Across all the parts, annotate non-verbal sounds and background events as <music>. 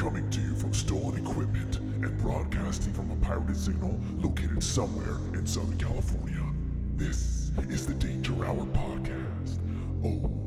Coming to you from stolen equipment and broadcasting from a pirated signal located somewhere in Southern California. This is the Danger Hour Podcast. Oh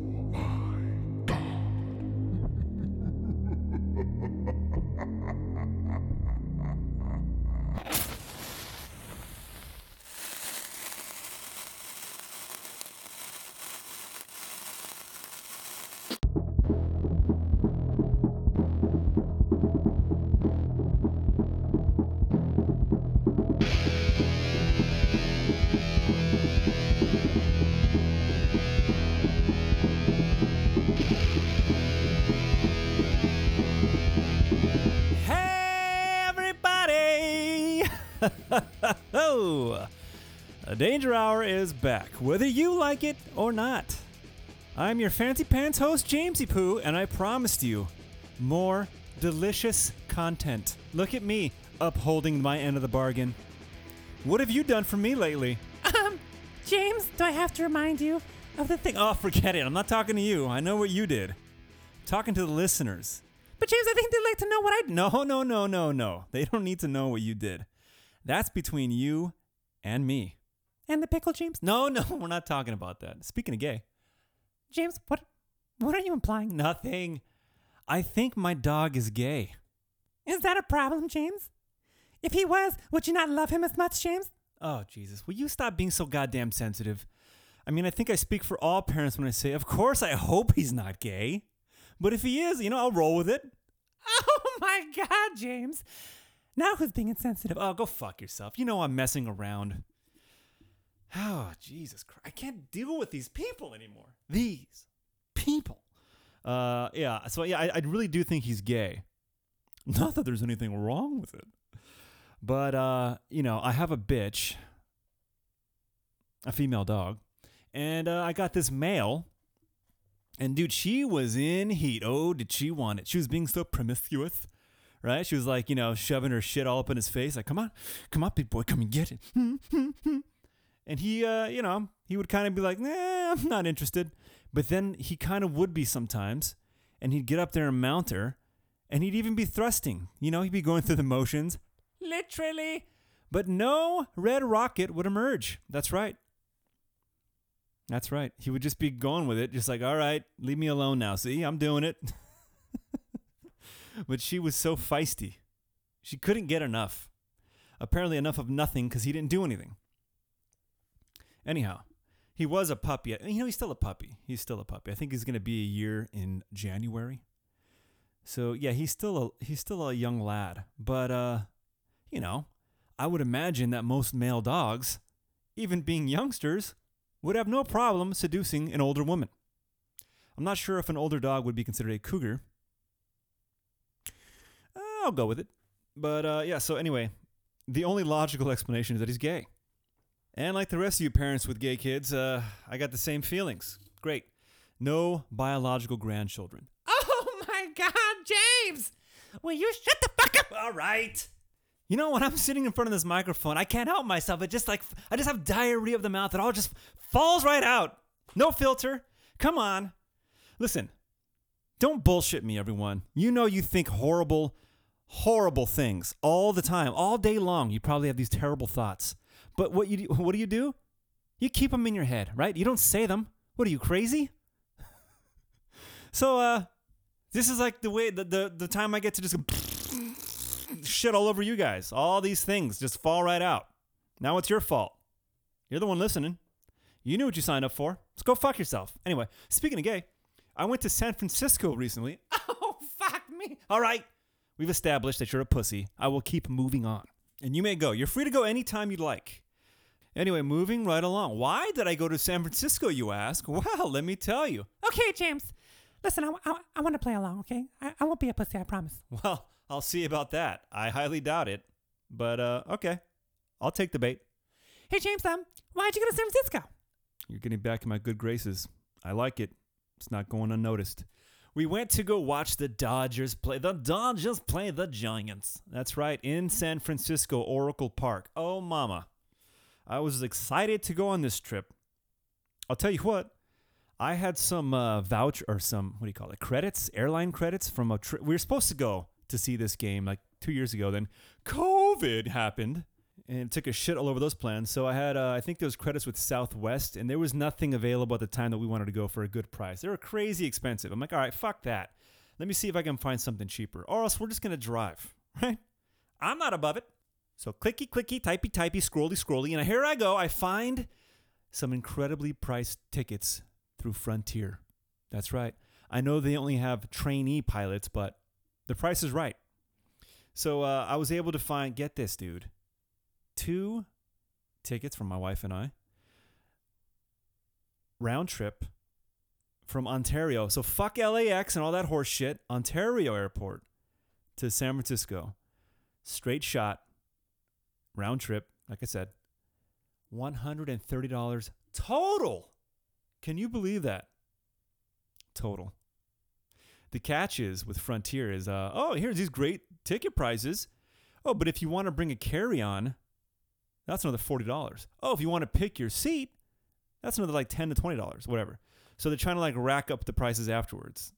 is back, whether you like it or not. I'm your fancy pants host, Jamesy Poo, and I promised you more delicious content. Look at me upholding my end of the bargain. What have you done for me lately? Um, James, do I have to remind you of the thing? Oh, forget it. I'm not talking to you. I know what you did. I'm talking to the listeners. But James, I think they'd like to know what I. No, no, no, no, no. They don't need to know what you did. That's between you and me. And the pickle, James. No, no, <laughs> we're not talking about that. Speaking of gay, James, what? What are you implying? nothing. I think my dog is gay. Is that a problem, James? If he was, would you not love him as much, James? Oh, Jesus. Will you stop being so goddamn sensitive? I mean, I think I speak for all parents when I say, of course, I hope he's not gay. But if he is, you know, I'll roll with it. <laughs> Oh my God, James! Now who's being insensitive? Oh, go fuck yourself. You know I'm messing around. Oh, Jesus Christ. I can't deal with these people anymore. These people. Uh, yeah. So, yeah, I, I really do think he's gay. Not that there's anything wrong with it. But, uh, you know, I have a bitch, a female dog, and uh, I got this male. And, dude, she was in heat. Oh, did she want it? She was being so promiscuous right? She was like, you know, shoving her shit all up in his face, like, come on, come on, big boy, come and get it. And he, uh, you know, he would kind of be like, nah, I'm not interested. But then he kind of would be sometimes, and he'd get up there and mount her, and he'd even be thrusting. You know, he'd be going through the motions, literally. But no red rocket would emerge. That's right. That's right. He would just be going with it, just like, all right, leave me alone now. See, I'm doing it. <laughs> but she was so feisty. She couldn't get enough. Apparently, enough of nothing because he didn't do anything. Anyhow, he was a puppy. You know, he's still a puppy. He's still a puppy. I think he's going to be a year in January. So yeah, he's still a he's still a young lad. But uh, you know, I would imagine that most male dogs, even being youngsters, would have no problem seducing an older woman. I'm not sure if an older dog would be considered a cougar. I'll go with it. But uh, yeah, so anyway, the only logical explanation is that he's gay. And like the rest of you parents with gay kids, uh, I got the same feelings. Great. No biological grandchildren. <laughs> Oh my God, James! Will you shut the fuck up? All right. You know, when I'm sitting in front of this microphone, I can't help myself. It just like, I just have diarrhea of the mouth. It all just falls right out. No filter. Come on. Listen, don't bullshit me, everyone. You know you think horrible, horrible things all the time, all day long. You probably have these terrible thoughts. But what you do, <laughs> what do you do? You keep them in your head, right? You don't say them. What are you crazy? <laughs> so uh this is like the way the the, the time I get to just <laughs> shit all over you guys. All these things just fall right out. Now it's your fault. You're the one listening. You knew what you signed up for. Let's go fuck yourself. Anyway, speaking of gay, I went to San Francisco recently. Oh fuck me! All right. We've established that you're a pussy. I will keep moving on. And you may go. You're free to go anytime you'd like. Anyway, moving right along. Why did I go to San Francisco, you ask? Well, let me tell you. Okay, James. Listen, I, I, I want to play along, okay? I, I won't be a pussy, I promise. Well, I'll see about that. I highly doubt it. But uh, okay. I'll take the bait. Hey, James, um, why'd you go to San Francisco? You're getting back in my good graces. I like it. It's not going unnoticed. We went to go watch the Dodgers play. The Dodgers play the Giants. That's right, in San Francisco, Oracle Park. Oh, mama. I was excited to go on this trip. I'll tell you what, I had some uh, voucher or some, what do you call it, credits, airline credits from a trip. We were supposed to go to see this game like two years ago. Then COVID happened and took a shit all over those plans. So I had, uh, I think was credits with Southwest, and there was nothing available at the time that we wanted to go for a good price. They were crazy expensive. I'm like, all right, fuck that. Let me see if I can find something cheaper, or else we're just gonna drive, <laughs> right? I'm not above it. So clicky, clicky, typey, typey, scrolly, scrolly, and here I go. I find some incredibly priced tickets through Frontier. That's right. I know they only have trainee pilots, but the price is right. So uh, I was able to find, get this, dude, two tickets from my wife and I, round trip from Ontario. So fuck LAX and all that horse shit. Ontario Airport to San Francisco. Straight shot, round trip, like I said, $130 total. Can you believe that? Total. The catch is with Frontier is, uh, oh, here's these great ticket prices. Oh, but if you want to bring a carry on, that's another $40. Oh, if you want to pick your seat, that's another like 10 to $20, whatever. So they're trying to like rack up the prices afterwards.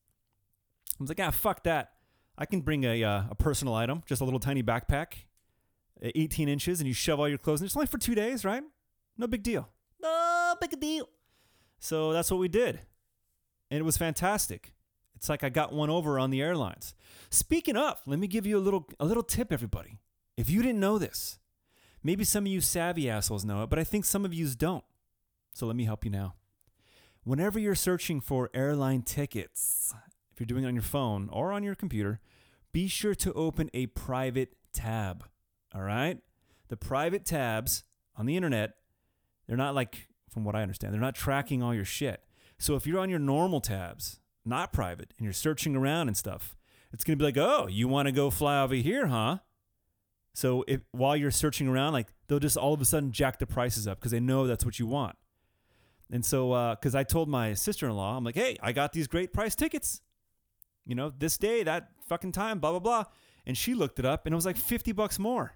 I was like, ah, fuck that. I can bring a, uh, a personal item, just a little tiny backpack, 18 inches, and you shove all your clothes in. It's only for two days, right? No big deal. No big deal. So that's what we did. And it was fantastic. It's like I got one over on the airlines. Speaking of, let me give you a little a little tip, everybody. If you didn't know this, maybe some of you savvy assholes know it, but I think some of yous don't. So let me help you now. Whenever you're searching for airline tickets, if you're doing it on your phone or on your computer, be sure to open a private tab. All right? The private tabs on the internet, they're not like, from what I understand, they're not tracking all your shit. So if you're on your normal tabs, not private, and you're searching around and stuff, it's going to be like, oh, you want to go fly over here, huh? So if while you're searching around, like they'll just all of a sudden jack the prices up because they know that's what you want. And so, uh, because I told my sister-in-law, I'm like, hey, I got these great price tickets. You know, this day, that fucking time, blah blah blah. And she looked it up, and it was like fifty bucks more.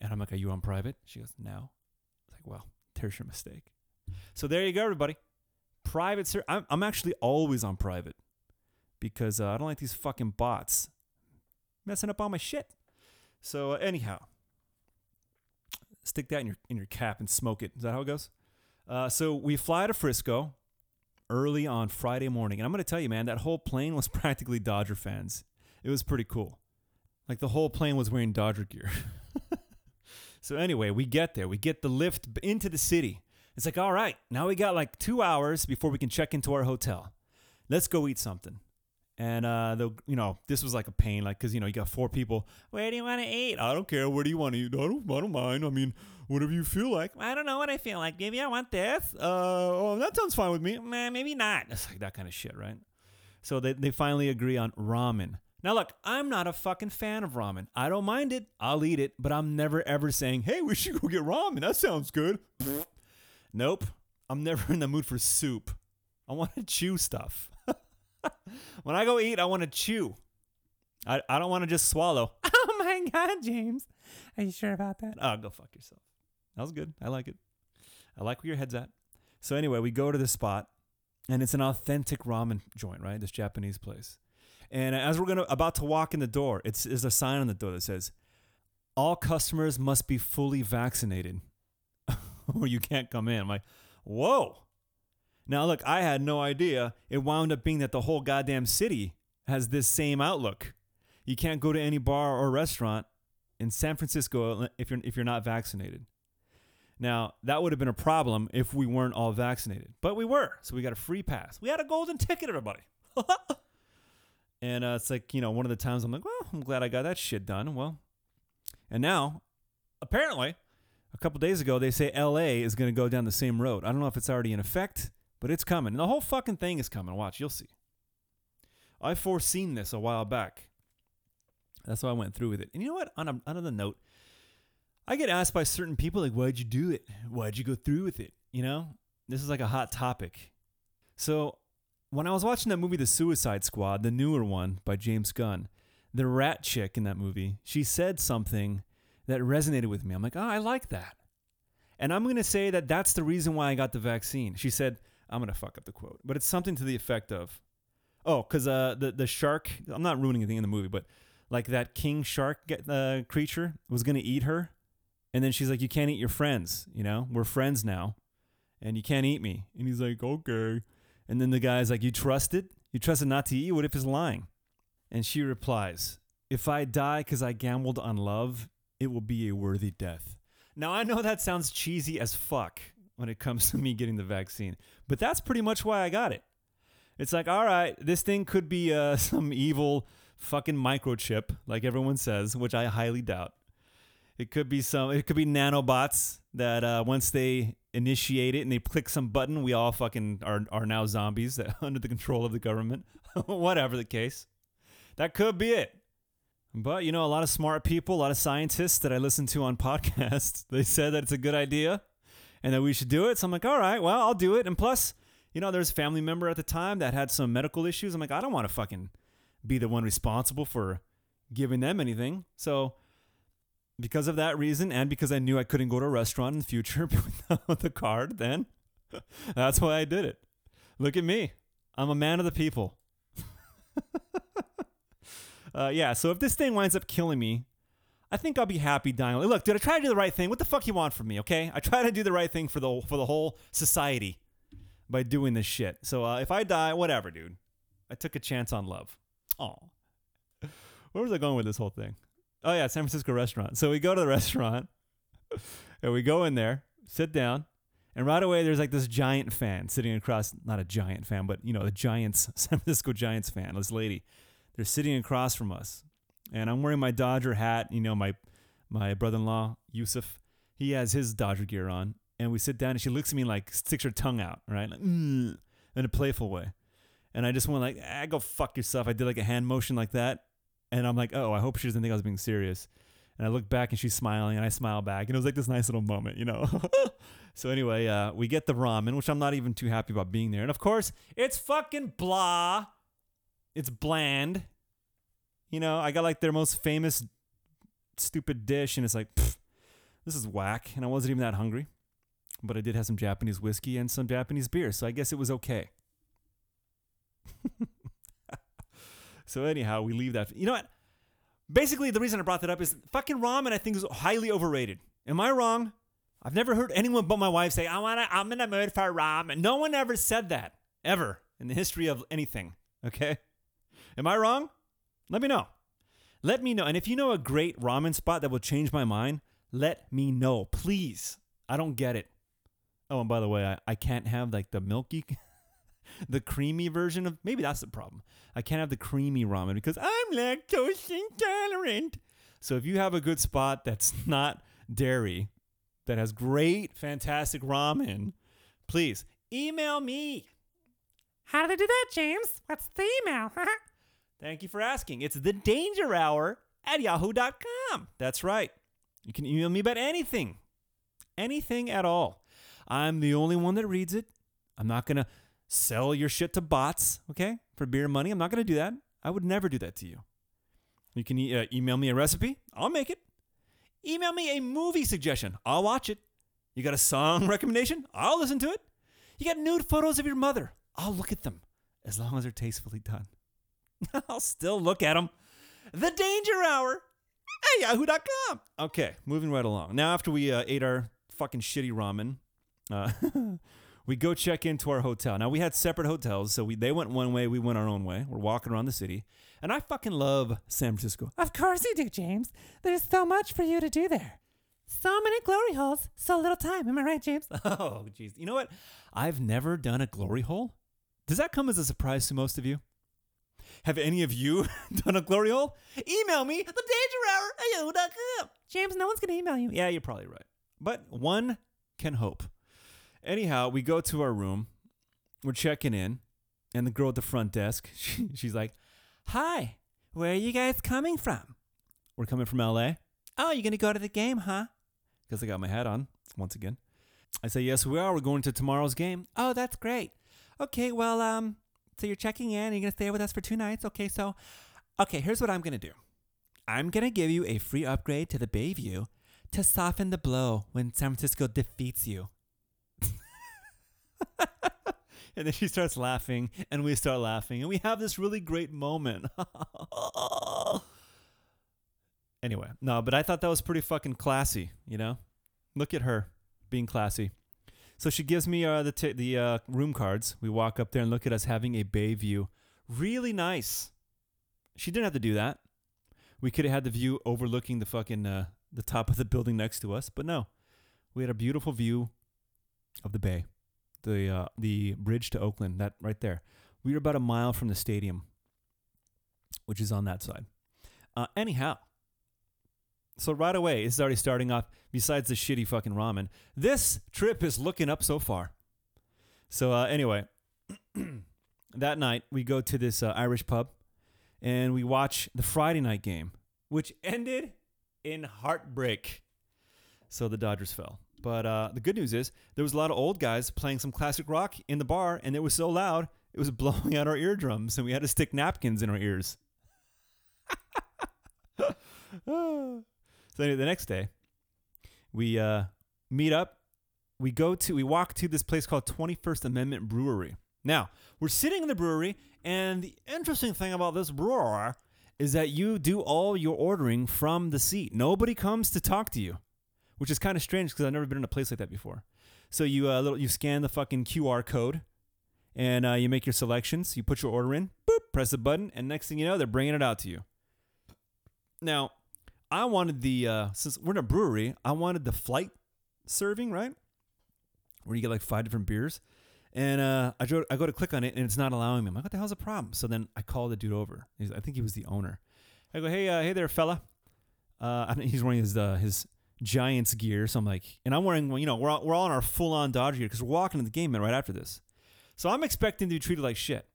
And I'm like, are you on private? She goes, no. I was like, well, there's your mistake. So there you go, everybody. Private, sir. I'm, I'm actually always on private because uh, I don't like these fucking bots messing up all my shit. So uh, anyhow, stick that in your in your cap and smoke it. Is that how it goes? Uh, so we fly to Frisco early on Friday morning, and I'm gonna tell you, man, that whole plane was <laughs> practically Dodger fans. It was pretty cool. Like the whole plane was wearing Dodger gear. <laughs> so anyway, we get there. We get the lift into the city. It's like, all right, now we got like two hours before we can check into our hotel. Let's go eat something. And uh, the you know this was like a pain, like because you know you got four people. Where do you want to eat? I don't care. Where do you want to eat? I don't. I don't mind. I mean, whatever you feel like. I don't know what I feel like. Maybe I want this. Uh, oh, that sounds fine with me. Nah, maybe not. It's like that kind of shit, right? So they they finally agree on ramen. Now look, I'm not a fucking fan of ramen. I don't mind it. I'll eat it, but I'm never ever saying, "Hey, we should go get ramen." That sounds good. <laughs> nope. I'm never in the mood for soup. I want to chew stuff. <laughs> when I go eat, I want to chew. I, I don't want to just swallow. <laughs> Oh my God, James. Are you sure about that? Oh, go fuck yourself. That was good. I like it. I like where your head's at. So anyway, we go to the spot, and it's an authentic ramen joint, right? This Japanese place. And as we're gonna about to walk in the door, it's there's a sign on the door that says, "All customers must be fully vaccinated, <laughs> or you can't come in." I'm like, "Whoa!" Now look, I had no idea. It wound up being that the whole goddamn city has this same outlook. You can't go to any bar or restaurant in San Francisco if you're if you're not vaccinated. Now, that would have been a problem if we weren't all vaccinated, but we were. So we got a free pass. We had a golden ticket, everybody. <laughs> and uh, it's like, you know, one of the times I'm like, well, I'm glad I got that shit done. Well, and now, apparently, a couple days ago, they say LA is going to go down the same road. I don't know if it's already in effect, but it's coming. And the whole fucking thing is coming. Watch, you'll see. I foreseen this a while back. That's why I went through with it. And you know what? On, a, on another note, I get asked by certain people, like, why'd you do it? Why'd you go through with it? You know, this is like a hot topic. So, when I was watching that movie, The Suicide Squad, the newer one by James Gunn, the rat chick in that movie, she said something that resonated with me. I'm like, oh, I like that. And I'm going to say that that's the reason why I got the vaccine. She said, I'm going to fuck up the quote, but it's something to the effect of, oh, because uh, the, the shark, I'm not ruining anything in the movie, but like that king shark get- uh, creature was gonna eat her, and then she's like, "You can't eat your friends. You know, we're friends now, and you can't eat me." And he's like, "Okay." And then the guy's like, "You trust it? You trust it not to eat? What if it's lying?" And she replies, "If I die because I gambled on love, it will be a worthy death." Now I know that sounds cheesy as fuck when it comes <laughs> to me getting the vaccine, but that's pretty much why I got it. It's like, all right, this thing could be uh, <laughs> some evil fucking microchip, like everyone says, which I highly doubt. It could be some. It could be nanobots that uh, once they initiate it and they click some button, we all fucking are are now zombies that <laughs> under the control of the government. <laughs> Whatever the case, that could be it. But you know, a lot of smart people, a lot of scientists that I listen to on <laughs> podcasts, they said that it's a good idea and that we should do it. So I'm like, all right, well, I'll do it. And plus, you know, there's a family member at the time that had some medical issues. I'm like, I don't want to fucking be the one responsible for giving them anything. So because of that reason, and because I knew I couldn't go to a restaurant in the future <laughs> with the card, then <laughs> that's why I did it. Look at me. I'm a man of the people. <laughs> uh, yeah, so if this thing winds up killing me, I think I'll be happy dying. Look, dude, I try to do the right thing. What the fuck you want from me? Okay, I try to do the right thing for the for the whole society by doing this shit. So uh, if I die, whatever, dude. I took a chance on love. Oh, where was I going with this whole thing? Oh yeah, San Francisco restaurant. So we go to the <laughs> restaurant, and we go in there, sit down, and right away there's like this giant fan sitting across. Not a giant fan, but you know the Giants, <laughs> San Francisco Giants fan. This lady, they're sitting across from us, and I'm wearing my Dodger hat. You know my my brother-in-law Yusuf, he has his Dodger gear on, and we sit down, and she looks at me like sticks her tongue out, right, like, mm, in a playful way, and I just went like, ah, go fuck yourself. I did like a hand motion like that, and I'm like, oh, I hope she doesn't think I was being serious. And I look back and she's smiling and I smile back. And it was like this nice little moment, you know? <laughs> so anyway, uh, we get the ramen, which I'm not even too happy about being there. And of course, it's fucking blah. It's bland. You know, I got like their most famous stupid dish and it's like, pfft, this is whack. And I wasn't even that hungry. But I did have some Japanese whiskey and some Japanese beer. So I guess it was okay. <laughs> So anyhow, we leave that. You know what? Basically, the reason I brought that up is fucking ramen. I think is highly overrated. Am I wrong? I've never heard anyone but my wife say, "I want to. I'm in the mood for ramen." No one ever said that ever in the history of anything. Okay, am I wrong? Let me know. Let me know. And if you know a great ramen spot that will change my mind, let me know, please. I don't get it. Oh, and by the way, I, I can't have like the milky the creamy version of maybe that's the problem. I can't have the creamy ramen because I'm lactose intolerant. So if you have a good spot that's <laughs> not dairy, that has great, fantastic ramen, please email me. How do they do that, James? What's the email? <laughs> Thank you for asking. It's the danger hour at yahoo.com. That's right. You can email me about anything, anything at all. I'm the only one that reads it. I'm not going to sell your shit to bots, okay, for beer money. I'm not going to do that. I would never do that to you. You can uh, email me a recipe, I'll make it. Email me a movie suggestion, I'll watch it. You got a song <laughs> recommendation, I'll listen to it. You got nude photos of your mother, I'll look at them as long as they're tastefully done. <laughs> I'll still look at them. The Danger Hour at yahoo.com. Okay, moving right along. Now, after we uh, ate our fucking shitty ramen, uh, <laughs> we go check into our hotel. Now we had separate hotels, so we they went one way, we went our own way. We're walking around the city, and I fucking love San Francisco. of course you do, James. There's so much for you to do there. So many glory holes, so little time. Am I right, James? <laughs> Oh, jeez. You know what? I've never done a glory hole. Does that come as a surprise to most of you? Have any of you <laughs> done a glory hole? Email me, the danger hour at yahoo.com. James, no one's gonna email you. Yeah, you're probably right. But one can hope. Anyhow, we go to our room. We're checking in, and the girl at the front desk, <laughs> she, she's like, "Hi, where are you guys coming from?" We're coming from LA. Oh, you're gonna go to the game, huh? Because I got my hat on once again. I say, "Yes, we are. We're going to tomorrow's game." Oh, that's great. Okay, well, um, so you're checking in. You're gonna stay with us for two nights. Okay, so, okay, here's what I'm gonna do. I'm gonna give you a free upgrade to the Bayview to soften the blow when San Francisco defeats you. And then she starts laughing, and we start laughing, and we have this really great moment. <laughs> anyway, no, but I thought that was pretty fucking classy. You know, look at her being classy. So she gives me uh, the t- the uh, room cards. We walk up there and look at us having a bay view. Really nice. She didn't have to do that. We could have had the view overlooking the fucking uh, the top of the building next to us, but no. We had a beautiful view of the bay, the uh, the bridge to Oakland. That right there. We were about a mile from the stadium, which is on that side. Uh, anyhow, so right away, it's already starting off. Besides the shitty fucking ramen, this trip is looking up so far. So uh, anyway, <clears throat> that night we go to this uh, Irish pub, and we watch the Friday night game, which ended in heartbreak. So the Dodgers fell. But uh, the good news is there was a lot of old guys playing some classic rock in the bar, and it was so loud it was <laughs> blowing out our eardrums, and we had to stick napkins in our ears. <laughs> so anyway, the next day, we uh, meet up. We go to we walk to this place called 21st Amendment Brewery. Now we're sitting in the brewery, and the interesting thing about this brewer is that you do all your ordering from the seat. Nobody comes to talk to you, which is kind of strange because I've never been in a place like that before. So you uh, little you scan the fucking QR code, and uh, you make your selections. You put your order in, boop, press the button, and next thing you know, they're bringing it out to you. Now, I wanted the uh, since we're in a brewery, I wanted the flight serving, right? Where you get like five different beers. And uh, I, go, I go to click on it and it's not allowing me. I'm like, what the hell's the problem? So then I call the dude over. He's, I think he was the owner. I go, hey, uh, hey there, fella. Uh, <laughs> he's wearing his uh, his Giants gear. So I'm like, and I'm wearing, you know, we're all, we're all in our full on Dodger gear because we're walking to the game right after this. So I'm expecting to be treated like shit.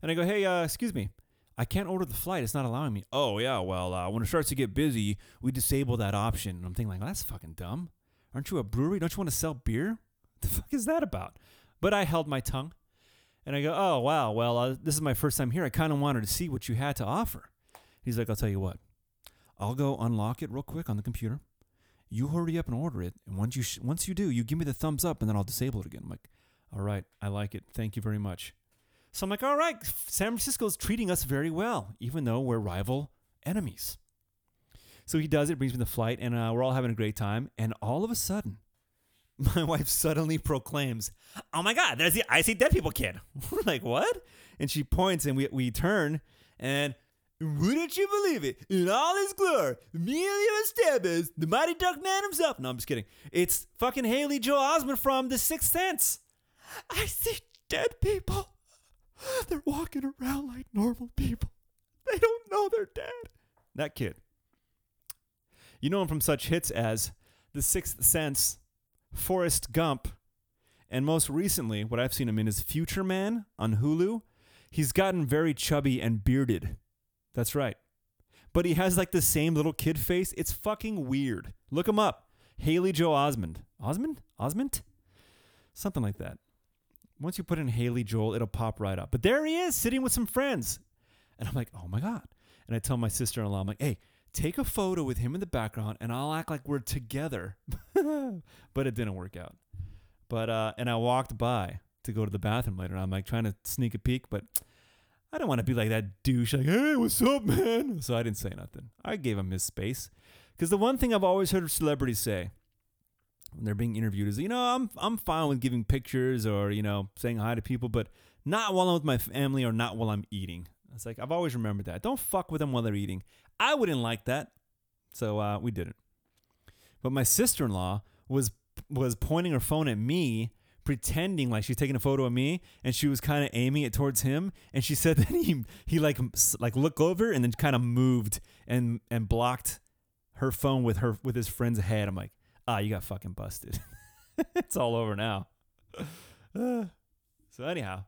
And I go, hey, uh, excuse me. I can't order the flight. It's not allowing me. Oh, yeah. Well, uh, when it starts to get busy, we disable that option. And I'm thinking, like, well, that's fucking dumb. Aren't you a brewery? Don't you want to sell beer? What the fuck is that about? But I held my tongue. And I go, oh, wow. Well, uh, this is my first time here. I kind of wanted to see what you had to offer. He's like, I'll tell you what. I'll go unlock it real quick on the computer. You hurry up and order it. And once you, sh- once you do, you give me the thumbs up and then I'll disable it again. I'm like, all right. I like it. Thank you very much. So I'm like, all right, San Francisco's treating us very well, even though we're rival enemies. So he does it, brings me the flight, and uh, we're all having a great time. And all of a sudden, <laughs> my wife suddenly proclaims, "Oh my God, there's the I See Dead People kid." <laughs> We're like, "What?" And she points, and we we turn, and wouldn't you believe it? In all his glory, Emilio Estevez, the mighty Duck Man himself. No, I'm just kidding. It's fucking Haley Joel Osment from The Sixth Sense. I see dead people. They're walking around like normal people. They don't know they're dead. That kid. You know him from such hits as The Sixth Sense, Forrest Gump, and most recently, what I've seen him in is Future Man on Hulu. He's gotten very chubby and bearded. That's right. But he has like the same little kid face. It's fucking weird. Look him up. Haley Joe Osmond. Osmond? Osmond? Something like that. Once you put in Haley Joel, it'll pop right up. But there he is, sitting with some friends. And I'm like, oh my God. And I tell my sister in law, I'm like, hey, take a photo with him in the background and I'll act like we're together. <laughs> but it didn't work out. But, uh, and I walked by to go to the bathroom later. And I'm like trying to sneak a peek, but I don't want to be like that douche, like, hey, what's up, man? So I didn't say nothing. I gave him his space. Because the one thing I've always heard celebrities say when they're being interviewed is, you know, I'm I'm fine with giving pictures or you know saying hi to people, but not while I'm with my family or not while I'm eating. It's like I've always remembered that. Don't fuck with them while they're eating. I wouldn't like that, so uh, we didn't. But my sister-in-law was was pointing her phone at me, pretending like she's taking a photo of me, and she was kind of aiming it towards him. And she said <laughs> that he he like like looked over and then kind of moved and and blocked her phone with her with his friend's head. I'm like, ah, you got fucking busted. <laughs> it's all over now. <sighs> So anyhow,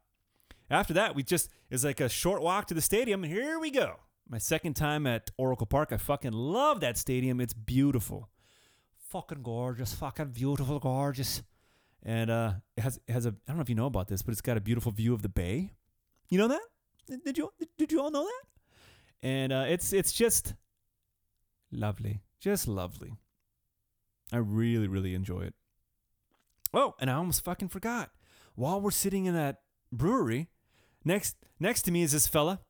after that, we just it's like a short walk to the stadium, and here we go. My second time at Oracle Park. I fucking love that stadium. It's beautiful, fucking gorgeous, fucking beautiful, gorgeous. And uh, it has it has a I don't know if you know about this, but it's got a beautiful view of the bay. You know that? Did- you did you all know that? And uh, it's it's just lovely, just lovely. I really, really enjoy it. Oh, and I almost fucking forgot. While we're sitting in that brewery, next next to me is this fella.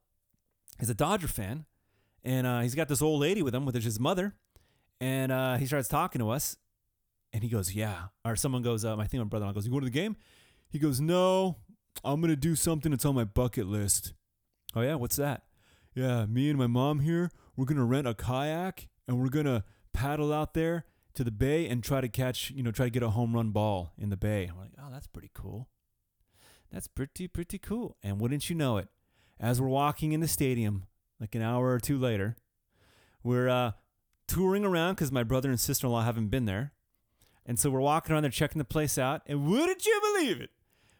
He's a Dodger fan, and uh, he's got this old lady with him, with his mother, and uh, he starts talking to us, and he goes, "Yeah," or someone goes, um, "I think my brother-in-law goes, you go to the game?" He goes, "No, I'm gonna do something that's on my bucket list." Oh yeah, what's that? Yeah, me and my mom here, we're gonna rent a kayak and we're gonna paddle out there to the bay and try to catch, you know, try to get a home run ball in the bay. I'm like, oh, that's pretty cool. That's pretty, pretty cool. And wouldn't you know it, as we're walking in the stadium, like an hour or two later, we're uh, touring around because my brother and sister in law haven't been there. And so we're walking around there checking the place out. And wouldn't you believe it?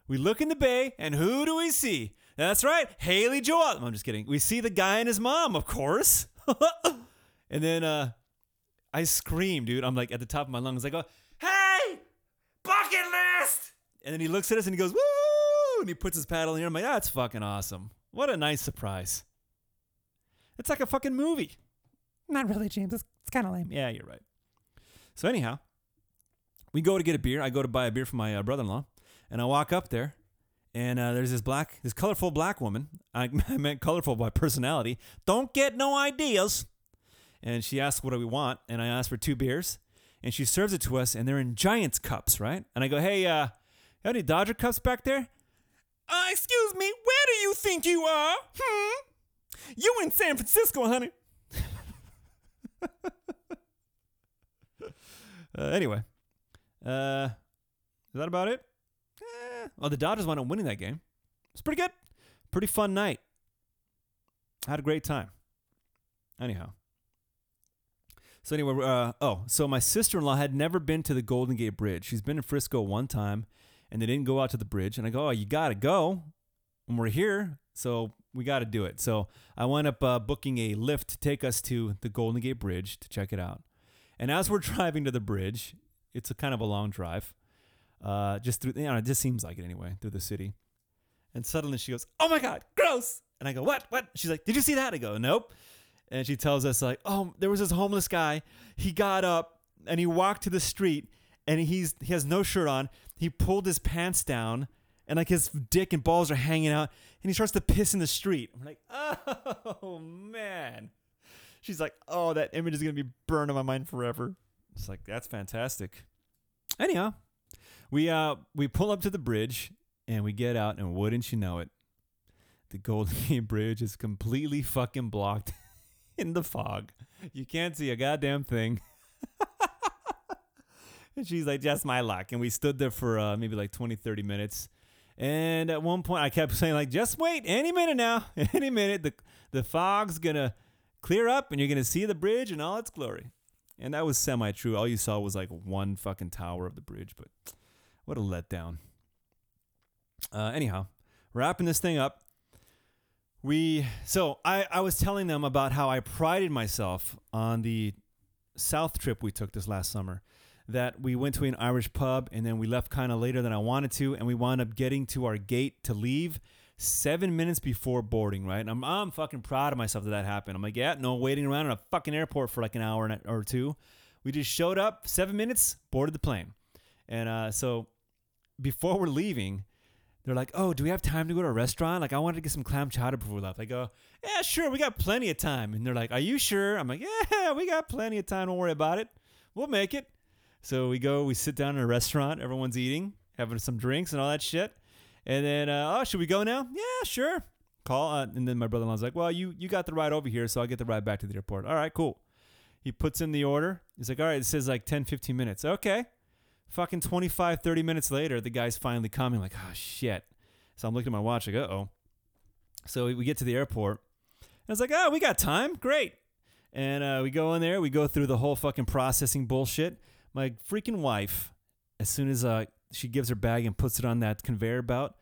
We look in the bay, and who do we see? That's right, Haley Joel. I'm just kidding. We see the guy and his mom, of course. <laughs> and then uh, I scream, dude. I'm like at the top of my lungs. I go, "Hey, bucket list!" And then he looks at us and he goes, "Woo!" And he puts his paddle in here. I'm like, "That's fucking awesome! What a nice surprise!" It's like a fucking movie. Not really, James. It's, it's kind of lame. Yeah, you're right. So anyhow, we go to get a beer. I go to buy a beer for my uh, brother-in-law, and I walk up there, and uh, there's this black, this colorful black woman. I, <laughs> I meant colorful by personality. Don't get no ideas. And she asks, "What do we want?" And I ask for two beers, and she serves it to us, and they're in Giants cups, right? And I go, "Hey, uh, you got any Dodger cups back there?" Uh, excuse me, where do you think you are? Hmm? You in San Francisco, honey? <laughs> uh, anyway, uh, is that about it? Eh, well, the Dodgers wound up winning that game. It's pretty good. Pretty fun night. I had a great time. Anyhow. So anyway, uh, oh, so my sister-in-law had never been to the Golden Gate Bridge. She's been in Frisco one time, and they didn't go out to the bridge. And I go, oh, you gotta go, and we're here, so we got to do it. So I wound up uh, booking a lift to take us to the Golden Gate Bridge to check it out. And as we're <laughs> driving to the bridge, it's a kind of a long drive, uh, just through. You know, it just seems like it anyway through the city. And suddenly she goes, "Oh my God, gross!" And I go, "What? What?" She's like, "Did you see that?" I go, "Nope." And she tells us like, "Oh, there was this homeless guy. He got up and he walked to the street, and he's he has no shirt on. He pulled his pants down." And like his dick and balls are hanging out, and he starts to piss in the street. I'm like, <laughs> oh man. She's like, oh, that image is gonna be burned in my mind forever. It's like that's fantastic. Anyhow, we uh we pull up to the bridge and we get out, and wouldn't you know it, the Golden <laughs> Gate Bridge is completely fucking blocked <laughs> in the fog. You can't see a goddamn thing. <laughs> and she's like, just my luck. And we stood there for uh, maybe like 20, 30 minutes. And at one point, I kept saying, like, just wait, any minute now, any minute, the, the fog's gonna clear up and you're gonna see the bridge in all its glory. And that was semi true. All you saw was like one fucking tower of the bridge, but what a letdown. Uh, anyhow, wrapping this thing up, we so I, I was telling them about how I prided myself on the south trip we took this last summer. That we went to an Irish pub and then we left kind of later than I wanted to, and we wound up getting to our gate to leave seven minutes before boarding, right? And I'm, I'm fucking proud of myself that that happened. I'm like, yeah, no waiting around in a fucking airport for like an hour or two. We just showed up, seven minutes, boarded the plane. And uh, so before we're leaving, they're like, oh, do we have time to go to a restaurant? Like, I wanted to get some clam chowder before we left. I go, yeah, sure, we got plenty of time. And they're like, are you sure? I'm like, yeah, <laughs> we got plenty of time. Don't worry about it. We'll make it. So we go, we sit down in a restaurant. Everyone's eating, having some drinks and all that shit. And then, uh, oh, should we go now? Yeah, sure. Call. Uh, and then my brother in law's like, well, you, you got the ride over here, so I'll get the ride back to the airport. All right, cool. He puts in the order. He's like, all right, it says like 10, 15 minutes. Okay. Fucking 25, 30 minutes later, the guy's finally coming, like, oh, shit. So I'm looking at my watch, like, uh oh. So we get to the airport. And I was like, oh, we got time. Great. And uh, we go in there. We go through the whole fucking processing bullshit. My freaking wife, as soon as uh, she gives her bag and puts it on that conveyor belt,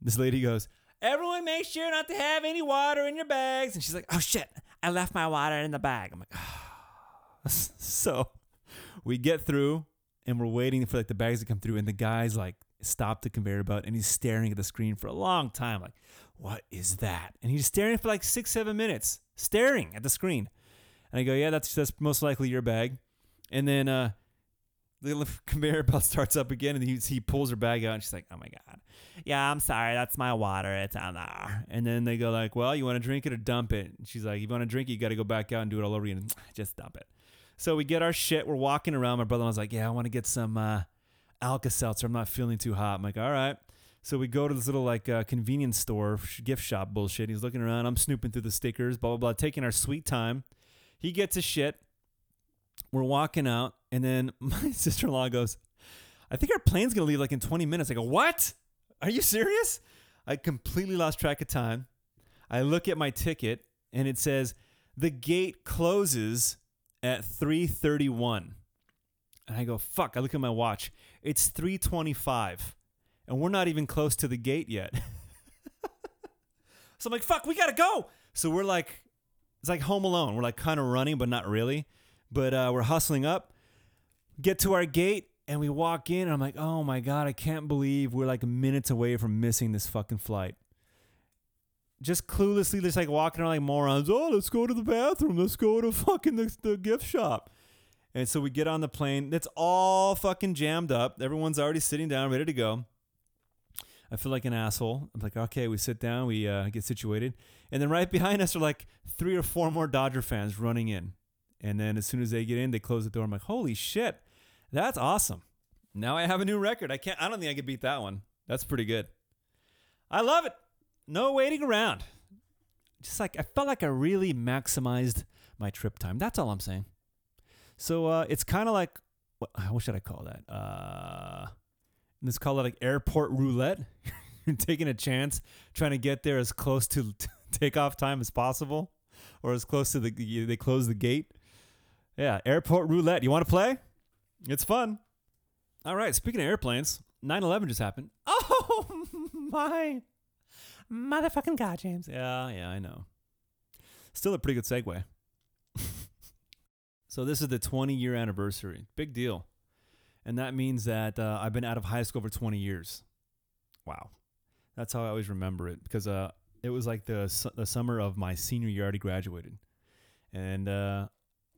this lady goes, Everyone make sure not to have any water in your bags. And she's like, Oh shit, I left my water in the bag. I'm like. <sighs> So we get through and we're waiting for like the bags to come through, and the guy's like stopped the conveyor belt and he's staring at the screen for a long time, like, what is that? And he's staring for like six, seven minutes, staring at the screen. And I go, Yeah, that's that's most likely your bag. And then uh The <laughs> conveyor belt starts up again, and he, he pulls her bag out, and she's like, "Oh my god, yeah, I'm sorry, that's my water. It's on there." And then they go like, "Well, you want to drink it or dump it?" And she's like, "If you want to drink it, you got to go back out and do it all over again. <sighs> Just dump it." So we get our shit. We're walking around. My brother was like, "Yeah, I want to get some uh, Alka Seltzer. I'm not feeling too hot." I'm like, "All right." So we go to this little like uh, convenience store, gift shop bullshit. He's looking around. I'm snooping through the stickers, blah blah blah, taking our sweet time. He gets his shit. We're walking out, and then <laughs> my sister in law goes, I think our plane's gonna leave like in 20 minutes. I go, What? Are you serious? I completely lost track of time. I look at my ticket and it says the gate closes at 3:31. And I go, "Fuck." I look at my watch. It's 3:25. And we're not even close to the gate yet. <laughs> so I'm like, "Fuck, we got to go." So we're like it's like home alone. We're like kind of running but not really. But uh, we're hustling up. Get to our gate and we walk in and I'm like, "Oh my god, I can't believe we're like minutes away from missing this fucking flight." just cluelessly just like walking around like morons. Oh, let's go to the bathroom. Let's go to fucking the, the gift shop. And so we get on the plane. It's all fucking jammed up. Everyone's already sitting down, ready to go. I feel like an asshole. I'm like, okay, we sit down, we uh, get situated. And then right behind us are like three or four more Dodger fans running in. And then as soon as they get in, they close the door. I'm like, holy shit, that's awesome. Now I have a new record. I can't, I don't think I could beat that one. That's pretty good. I love it. No waiting around. Just like I felt like I really maximized my trip time. That's all I'm saying. So uh, it's kind of like what, what should I call that? Uh, let's call it like airport roulette. You're <laughs> taking a chance, trying to get there as close to <laughs> takeoff time as possible, or as close to the they close the gate. Yeah, airport roulette. You want to play? It's fun. All right. Speaking of airplanes, 9/11 just happened. <laughs> Oh my motherfucking god, James. Yeah, yeah, I know. Still a pretty good segue. <laughs> so this is the 20 year anniversary. Big deal. And that means that uh, I've been out of high school for 20 years. Wow. That's how I always remember it because uh, it was like the, su- the summer of my senior year. I already graduated. And uh,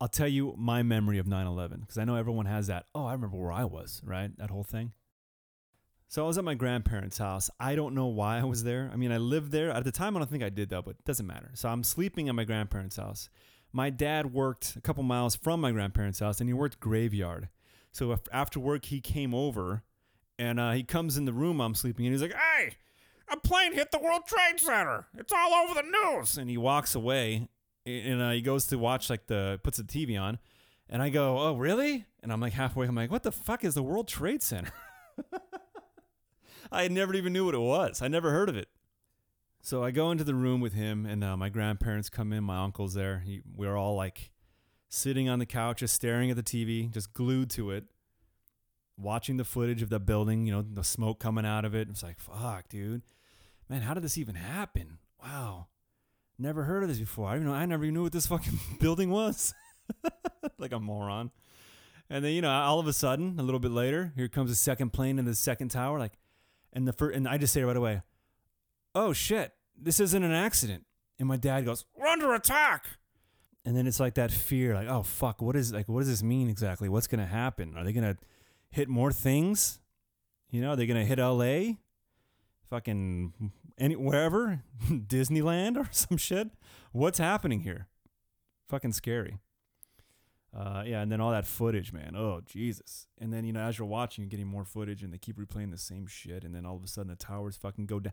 I'll tell you my memory of 9 11 because I know everyone has that. Oh, I remember where I was, right? That whole thing. So I was at my grandparents' house. I don't know why I was there. I mean, I lived there. At the time, I don't think I did though, but it doesn't matter. So I'm sleeping at my grandparents' house. My dad worked a couple miles from my grandparents' house and he worked graveyard. So after work, he came over and uh, he comes in the room I'm sleeping in. He's like, Hey, a plane hit the World Trade Center. It's all over the news. And he walks away and uh, he goes to watch, like, the, puts the TV on. And I go, Oh, really? And I'm like halfway, I'm like, What the fuck is the World Trade Center? <laughs> I never even knew what it was. I never heard of it. So I go into the room with him, and uh, my grandparents come in. My uncle's there. He, we're all like sitting on the couch, just staring at the TV, just glued to it, watching the footage of the building. You know, the smoke coming out of it. It's like, fuck, dude, man, how did this even happen? Wow, never heard of this before. I don't know. I never even knew what this fucking <laughs> building was. <laughs> like a moron. And then you know, all of a sudden, a little bit later, here comes a second plane in the second tower. Like, and the first, and I just say right away, "Oh shit, this isn't an accident." And my dad goes, "We're under attack." And then it's like that fear, like, "Oh fuck, what is like, what does this mean exactly? What's gonna happen? Are they gonna hit more things? You know, are they gonna hit L.A., fucking any wherever, <laughs> Disneyland or <laughs> some shit? What's happening here? Fucking scary." Uh, yeah, and then all that footage, man. Oh Jesus! And then you know, as you're watching, you're getting more footage, and they keep replaying the same shit. And then all of a sudden, the towers fucking go down.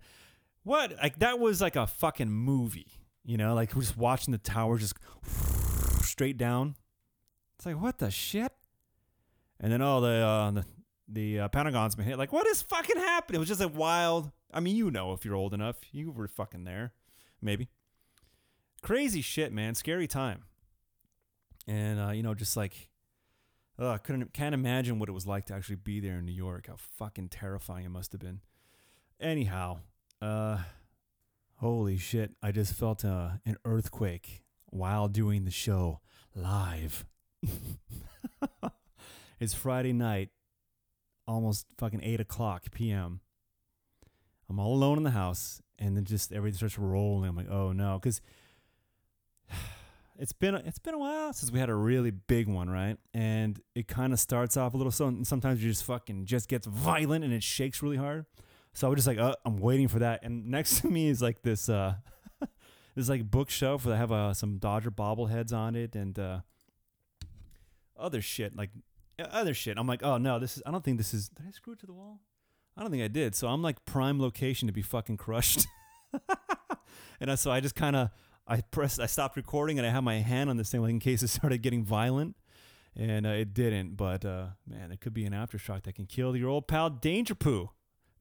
What? Like that was like a fucking movie. You know, like we're just watching the towers just <laughs> straight down. It's like what the shit? And then all the uh, the the uh, Pentagon's been hit. Like what is fucking happening? It was just a wild. I mean, you know, if you're old enough, you were fucking there, maybe. Crazy shit, man. Scary time and uh, you know, just like, uh, couldn't can't imagine what it was like to actually be there in New York. How fucking terrifying it must have been. Anyhow, uh, holy shit! I just felt uh, an earthquake while doing the show live. <laughs> it's Friday night, almost fucking eight o'clock p.m. I'm all alone in the house, and then just everything starts rolling. I'm like, oh no, because <sighs> it's been it's been a while since we had a really big one, right? And it kind of starts off a little slow, and sometimes you just fucking just gets violent and it shakes really hard. So I was just like, uh, I'm waiting for that. And next to me is like this uh <laughs> this like bookshelf that have uh, some Dodger bobbleheads on it and uh other shit like other shit. I'm like, oh no, this is. I don't think this is. Did I screw it to the wall? I don't think I did. So I'm like prime location to be fucking crushed. <laughs> and so I just kind of I pressed. I stopped recording and I had my hand on this thing like in case it started getting violent. And uh, it didn't. But uh, man, it could be an aftershock that can kill your old pal Danger Poo.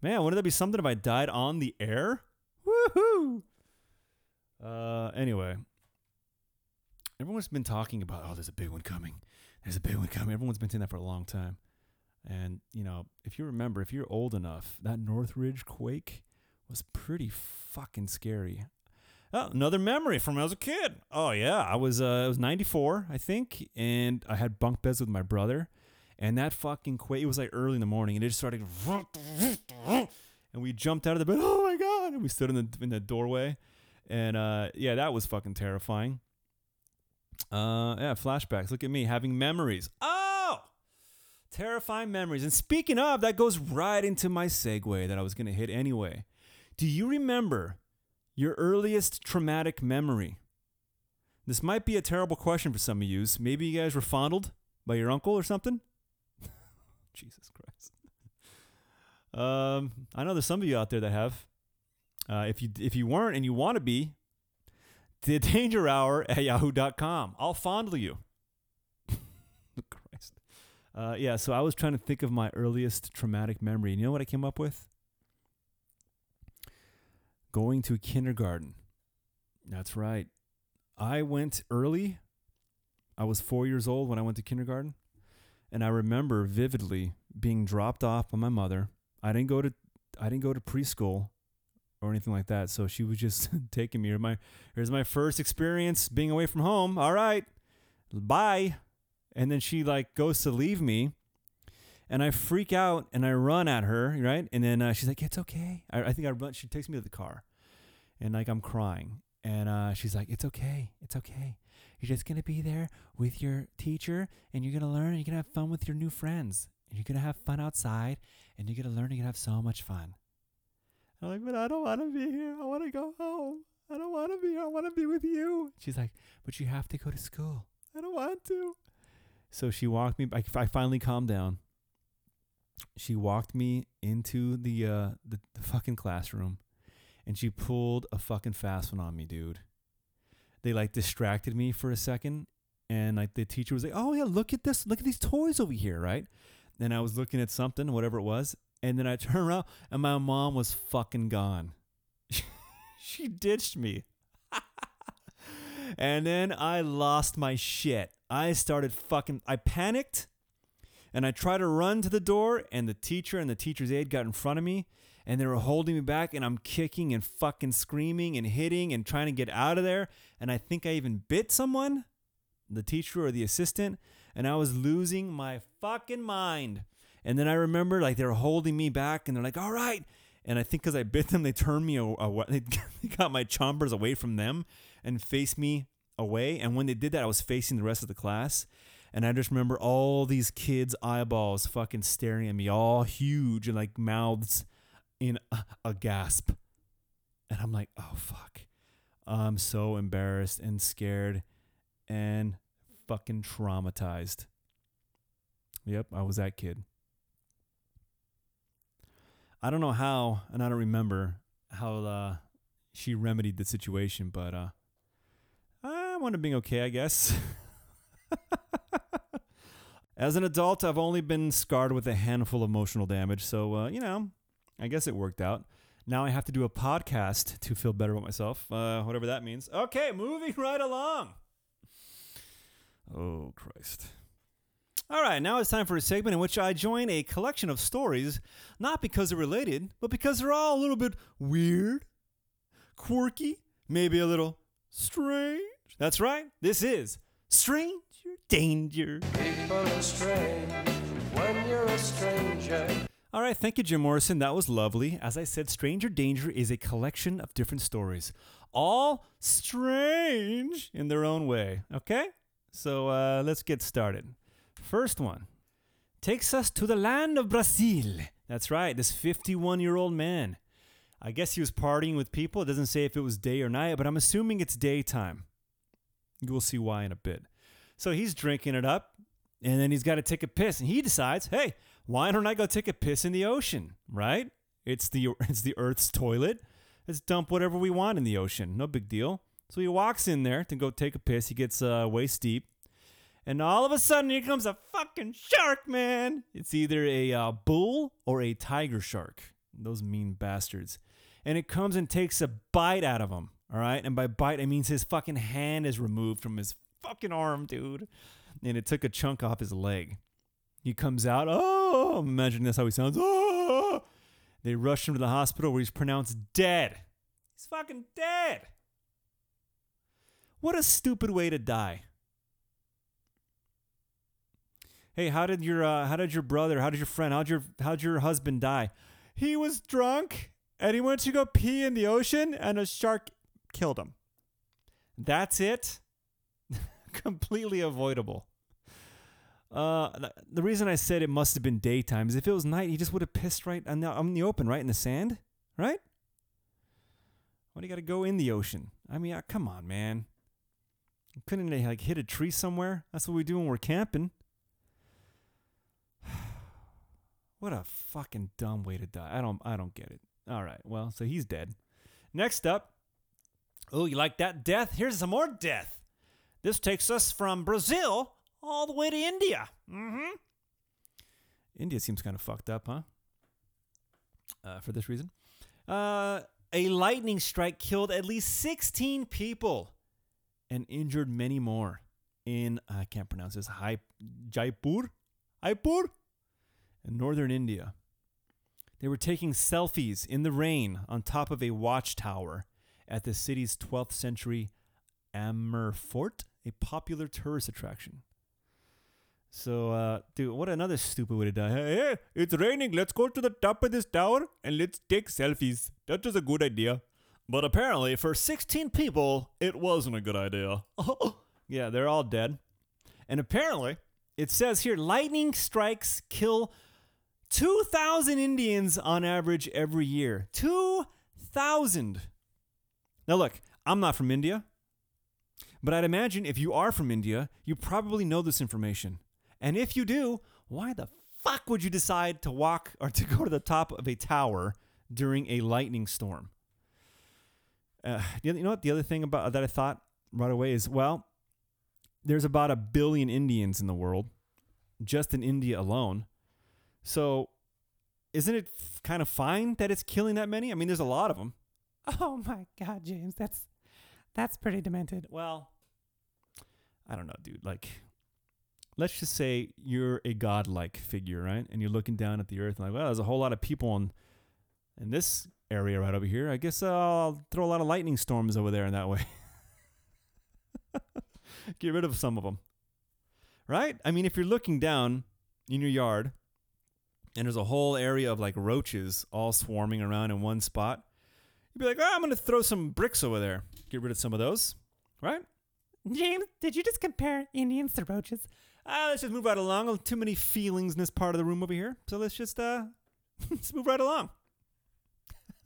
Man, wouldn't that be something if I died on the air? Woohoo! Uh, anyway, everyone's been talking about, oh, there's a big one coming. There's a big one coming. Everyone's been saying that for a long time. And, you know, if you remember, if you're old enough, that Northridge quake was pretty fucking scary. Oh, another memory from when I was a kid. Oh yeah, I was uh, I was 94, I think, and I had bunk beds with my brother, and that fucking quake. It was like early in the morning, and it just started, <laughs> and we jumped out of the bed. Oh my god! And we stood in the in the doorway, and uh, yeah, that was fucking terrifying. Uh, yeah, flashbacks. Look at me having memories. Oh, terrifying memories. And speaking of, that goes right into my segue that I was gonna hit anyway. Do you remember your earliest traumatic memory? This might be a terrible question for some of you. Maybe you guys were fondled by your uncle or something. <laughs> Jesus Christ. Um, I know there's some of you out there that have. Uh, if you if you weren't and you want to be, the <laughs> danger hour at yahoo.com. I'll fondle you. Uh, yeah, so I was trying to think of my earliest traumatic memory. And you know what I came up with? Going to kindergarten. That's right. I went early. I was four years old when I went to kindergarten. And I remember vividly being dropped off by my mother. I didn't go to I didn't go to preschool or anything like that. So she was just <laughs> taking me. Here's my here's my first experience being away from home. All right, bye. And then she like goes to leave me, and I freak out and I run at her. Right, and then uh, she's like, "It's okay." I, I think I run. She takes me to the car, and like I'm crying, and uh, she's like, "It's okay. It's okay. You're just gonna be there with your teacher, and you're gonna learn. and You're gonna have fun with your new friends. And you're gonna have fun outside, and you're gonna learn. And you're gonna have so much fun." I'm like, but I don't want to be here. I want to go home. I don't want to be here. I want to be with you. She's like, but you have to go to school. I don't want to. So she walked me. I, I finally calmed down. She walked me into the uh the, the fucking classroom, and she pulled a fucking fast one on me, dude. They like distracted me for a second, and like the teacher was like, "Oh yeah, look at this. Look at these toys over here, right?" And I was looking at something, whatever it was, and then I <laughs> turned around and my mom was fucking gone. <laughs> she ditched me. <laughs> and then I lost my shit. I started fucking, I panicked and I tried to run to the door, and the teacher and the teacher's aide got in front of me and they were holding me back, and I'm kicking and fucking screaming and hitting and trying to get out of there. And I think I even bit someone, the teacher or the assistant, and I was losing my fucking mind. And then I remember like they were holding me back and they're like, all right. And I think because I bit them, they turned me away. <laughs> They got my chompers away from them and faced me away. And when they did that, I was facing the rest of the class. And I just remember all these kids' eyeballs fucking staring at me, all huge and like mouths in a, a gasp. And I'm like, oh, fuck. I'm so embarrassed and scared and fucking traumatized. Yep, I was that kid. I don't know how, and I don't remember how uh, she remedied the situation, but uh, wound up being okay, I guess. <laughs> As an adult, I've only been scarred with a handful of emotional damage, so uh, you know, I guess it worked out. Now I have to do a podcast to feel better about myself, uh, whatever that means. Okay, moving <laughs> right along. Oh Christ. All right, now it's time for a segment in which I join a collection of stories, not because they're related, but because they're all a little bit weird, quirky, maybe a little strange. That's right, this is Stranger Danger. People are strange when you're a stranger. All right, thank you, Jim Morrison. That was lovely. As I said, Stranger Danger is a collection of different stories, all strange strange in their own way. Okay? So uh, let's get started. First one takes us to the land of Brazil. That's right, this 51 year old man. I guess he was partying with people. It doesn't say if it was day or night, but I'm assuming it's daytime. We'll see why in a bit. So he's drinking it up, and then he's got to take a piss, and he decides, hey, why don't I go take a piss in the ocean? Right? It's the <laughs> it's the Earth's toilet. Let's dump whatever we want in the ocean. No big deal. So he walks in there to go take a piss. He gets uh, waist deep. And all of a sudden, here comes a fucking shark, man. It's either a uh, bull or a tiger shark. Those mean bastards. And it comes and takes a bite out of him. All right. And by bite, I means his fucking hand is removed from his fucking arm, dude. And it took a chunk off his leg. He comes out. Oh, imagine that's how he sounds. Oh. They rush him to the hospital where he's pronounced dead. He's fucking dead. What a stupid way to die. Hey, how did your uh, how did your brother, how did your friend, how'd your how'd your husband die? He was drunk and he went to go pee in the ocean and a shark killed him. That's it. <laughs> Completely avoidable. Uh, the reason I said it must have been daytime is if it was night, he just would have pissed right on the, on the open, right in the sand, right? Why do you got to go in the ocean? I mean, uh, come on, man. Couldn't they like hit a tree somewhere? That's what we do when we're camping. <sighs> what a fucking dumb way to die. I don't I don't get it. All right. Well, so he's dead. Next up. Oh, you like that death? Here's some more death. This takes us from Brazil all the way to India. Mm-hmm. India seems kind of fucked up, huh? Uh, for this reason. Uh, a lightning strike killed at least 16 people and injured many more in, I can't pronounce this, Hai, Jaipur? Jaipur? In northern India. They were taking selfies in the rain on top of a watchtower at the city's 12th century Amer Fort, a popular tourist attraction. So, uh, dude, what another stupid way to die. Hey, hey, it's raining. Let's go to the top of this tower and let's take selfies. That was a good idea. But apparently, for 16 people, it wasn't a good idea. <laughs> yeah, they're all dead. And apparently, it says here lightning strikes kill 2,000 Indians on average every year. 2,000. Now, look, I'm not from India, but I'd imagine if you are from India, you probably know this information. And if you do, why the fuck would you decide to walk <laughs> or to go to the top of a tower during a lightning storm? Uh, you know what? The other thing about that I thought right away is well, there's about a billion Indians in the world, just in India alone. So, isn't it kind of fine that it's killing that many? I mean, there's a lot of them. <laughs> Oh my God, James, that's that's pretty demented. Well, I don't know, dude. Like, let's just say you're a godlike figure, right? And you're looking down at the earth and like, well, there's a whole lot of people in in this area right over here. I guess I'll throw a lot of lightning storms over there in that way. <laughs> Get rid of some of them, right? I mean, if you're looking down in your yard and there's a whole area of like roaches all swarming around in one spot, you'd be like, oh, I'm gonna throw some bricks over there. Get rid of some of those, right? James, did you just compare Indians to roaches? Ah, let's just move right along. Too many feelings in this part of the room over here. So let's just uh <laughs> let's move right along.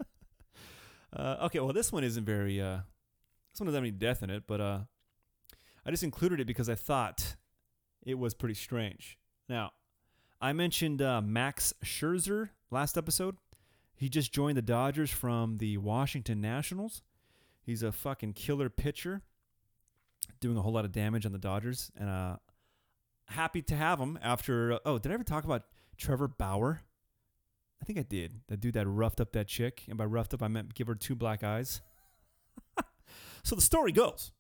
<laughs> uh, okay, well this one isn't very uh this one doesn't have any death in it, but uh I just included it because I thought it was pretty strange. Now, I mentioned uh, Max Scherzer last episode. He just joined the Dodgers from the Washington Nationals. He's a fucking killer pitcher, doing a whole lot of damage on the Dodgers, and uh, happy to have him after. oh, did I ever talk about Trevor Bauer? I think I did. The dude that roughed up that chick, and by roughed up I meant give her two black eyes. <laughs> so the story goes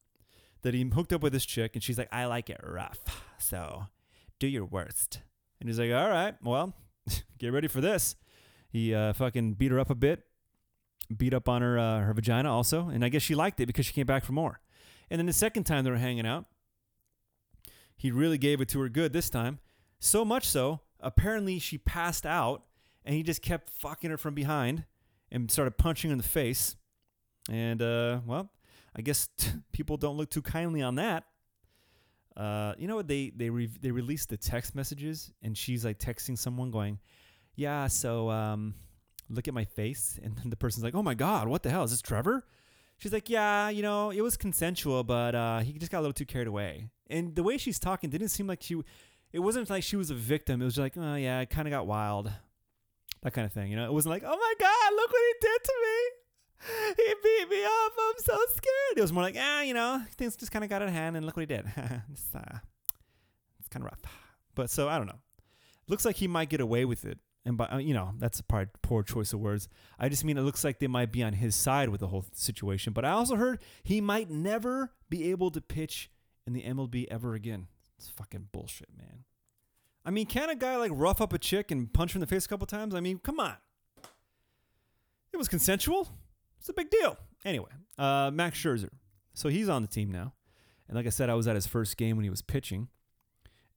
that he hooked up with this chick, and she's like, "I like it rough, so do your worst." And he's like, "All right, well, <laughs> get ready for this." He uh, fucking beat her up a bit, beat up on her uh, her vagina also, and I guess she liked it because she came back for more. And then the second time they were hanging out, he really gave it to her good this time. So much so, apparently she passed out, and he just kept fucking her from behind and started punching her in the face. And uh, well, I guess <laughs> people don't look too kindly on that. Uh, you know what? They they re- they released the text messages, and she's like texting someone, going, "Yeah, so um, look at my face," and then the person's like, "Oh my God, what the hell is this, Trevor?" She's like, "Yeah, you know, it was consensual, but uh, he just got a little too carried away." And the way she's talking didn't seem like she. It wasn't like she was a victim. It was like, "Oh yeah, it kind of got wild," that kind of thing. You know, it wasn't like, "Oh my God, look what he did to me." he beat me up. I'm so scared. It was more like, ah, you know, things just kind of got out of hand, and look what he did. <laughs> it's uh, it's kind of rough. But so I don't know. Looks like he might get away with it, and by uh, you know, that's a part poor choice of words. I just mean it looks like they might be on his side with the whole situation. But I also heard he might never be able to pitch in the MLB ever again. It's fucking bullshit, man. I mean, can a guy like rough up a chick and punch her in the face a couple times? I mean, come on. It was consensual. It's a big deal. Anyway, uh, Max Scherzer. So he's on the team now. And like I said, I was at his first game when he was pitching.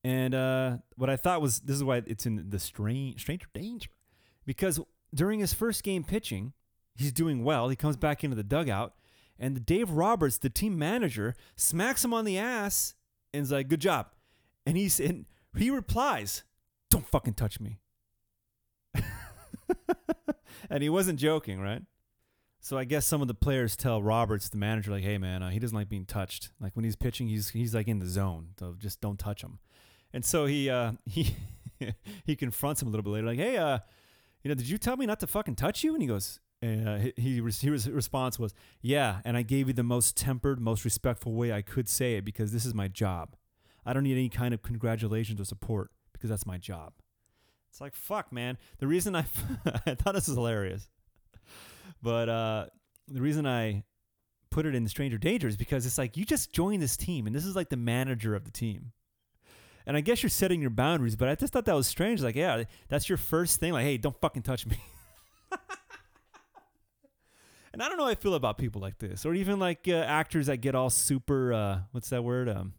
And uh, what I thought was this is why it's in the strange, stranger danger. Because during his first game pitching, he's doing well. He comes back into the dugout. And Dave Roberts, the team manager, smacks him on the ass and is like, good job. And he's and he replies, Don't fucking touch me. <laughs> and he wasn't joking, right? So I guess some of the players tell Roberts, the manager, like, "Hey, man, uh, he doesn't like being touched. Like when he's pitching, he's he's like in the zone, so just don't touch him." And so he uh, <laughs> he he confronts him a little bit later, like, "Hey, uh, you know, did you tell me not to fucking touch you?" And he goes, uh, he, he his response was, "Yeah, and I gave you the most tempered, most respectful way I could say it because this is my job. I don't need any kind of congratulations or support because that's my job." It's like, fuck, man. The reason I <laughs> I thought this was hilarious. But uh, the reason I put it in Stranger Danger is because it's like you just joined this team, and this is like the manager of the team. And I guess you're setting your boundaries, but I just thought that was strange. Like, yeah, that's your first thing. Like, hey, don't fucking touch me. <laughs> and I don't know how I feel about people like this, or even like uh, actors that get all super, uh, what's that word? Um,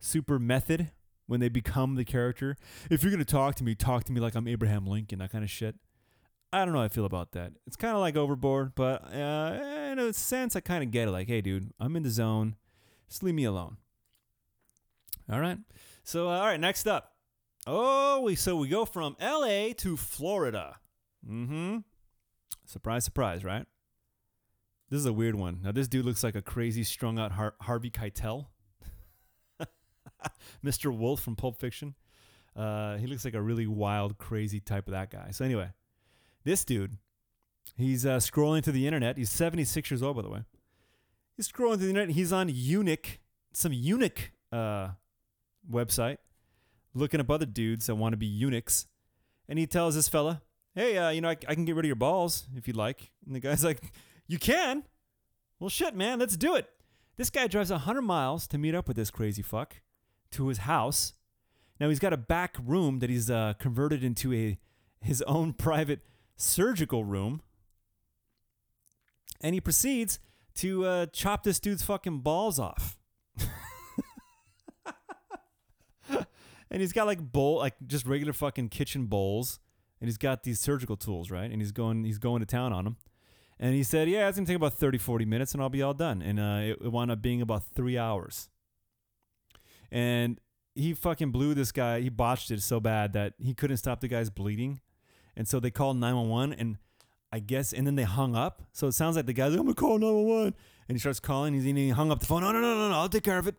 super method when they become the character. If you're gonna talk to me, talk to me like I'm Abraham Lincoln, that kind of shit. I don't know how I feel about that. It's kind of like overboard, but uh, in a sense, I kind of get it. Like, hey, dude, I'm in the zone. Just leave me alone. All right. So, uh, all right, next up. Oh, we so we go from L.A. to Florida. Mm-hmm. Surprise, surprise, right? This is a weird one. Now, this dude looks like a crazy, strung out Har- Harvey Keitel, <laughs> Mr. Wolf from Pulp Fiction. Uh, he looks like a really wild, crazy type of that guy. So anyway, this dude, he's uh, scrolling to the internet. He's 76 years old, by the way. He's scrolling to the internet. He's on Eunuch, some eunuch uh, website, looking up other dudes that want to be eunuchs. And he tells this fella, hey, uh, you know, I, I can get rid of your balls if you'd like. And the guy's <laughs> like, you can? Well, shit, man, let's do it. This guy drives 100 miles to meet up with this crazy fuck to his house. Now he's got a back room that he's uh, converted into a his own <laughs> private surgical room. And he proceeds to uh, chop this dude's fucking balls off. And he's got like bowl, like just regular fucking kitchen bowls, and he's got these surgical tools, right? And he's going, he's going to town on them. And he said, "Yeah, it's gonna take about 30, 40 minutes, and I'll be all done." And uh, it, it wound up being about three hours. And he fucking blew this guy. He botched it so bad that he couldn't stop the guy's bleeding. And so they called 911 and I guess, and then they hung up. So it sounds like the guy's like, I'm to call 911. And he starts calling. He's, he hung up the phone. No, no, no, no, no. I'll take care of it.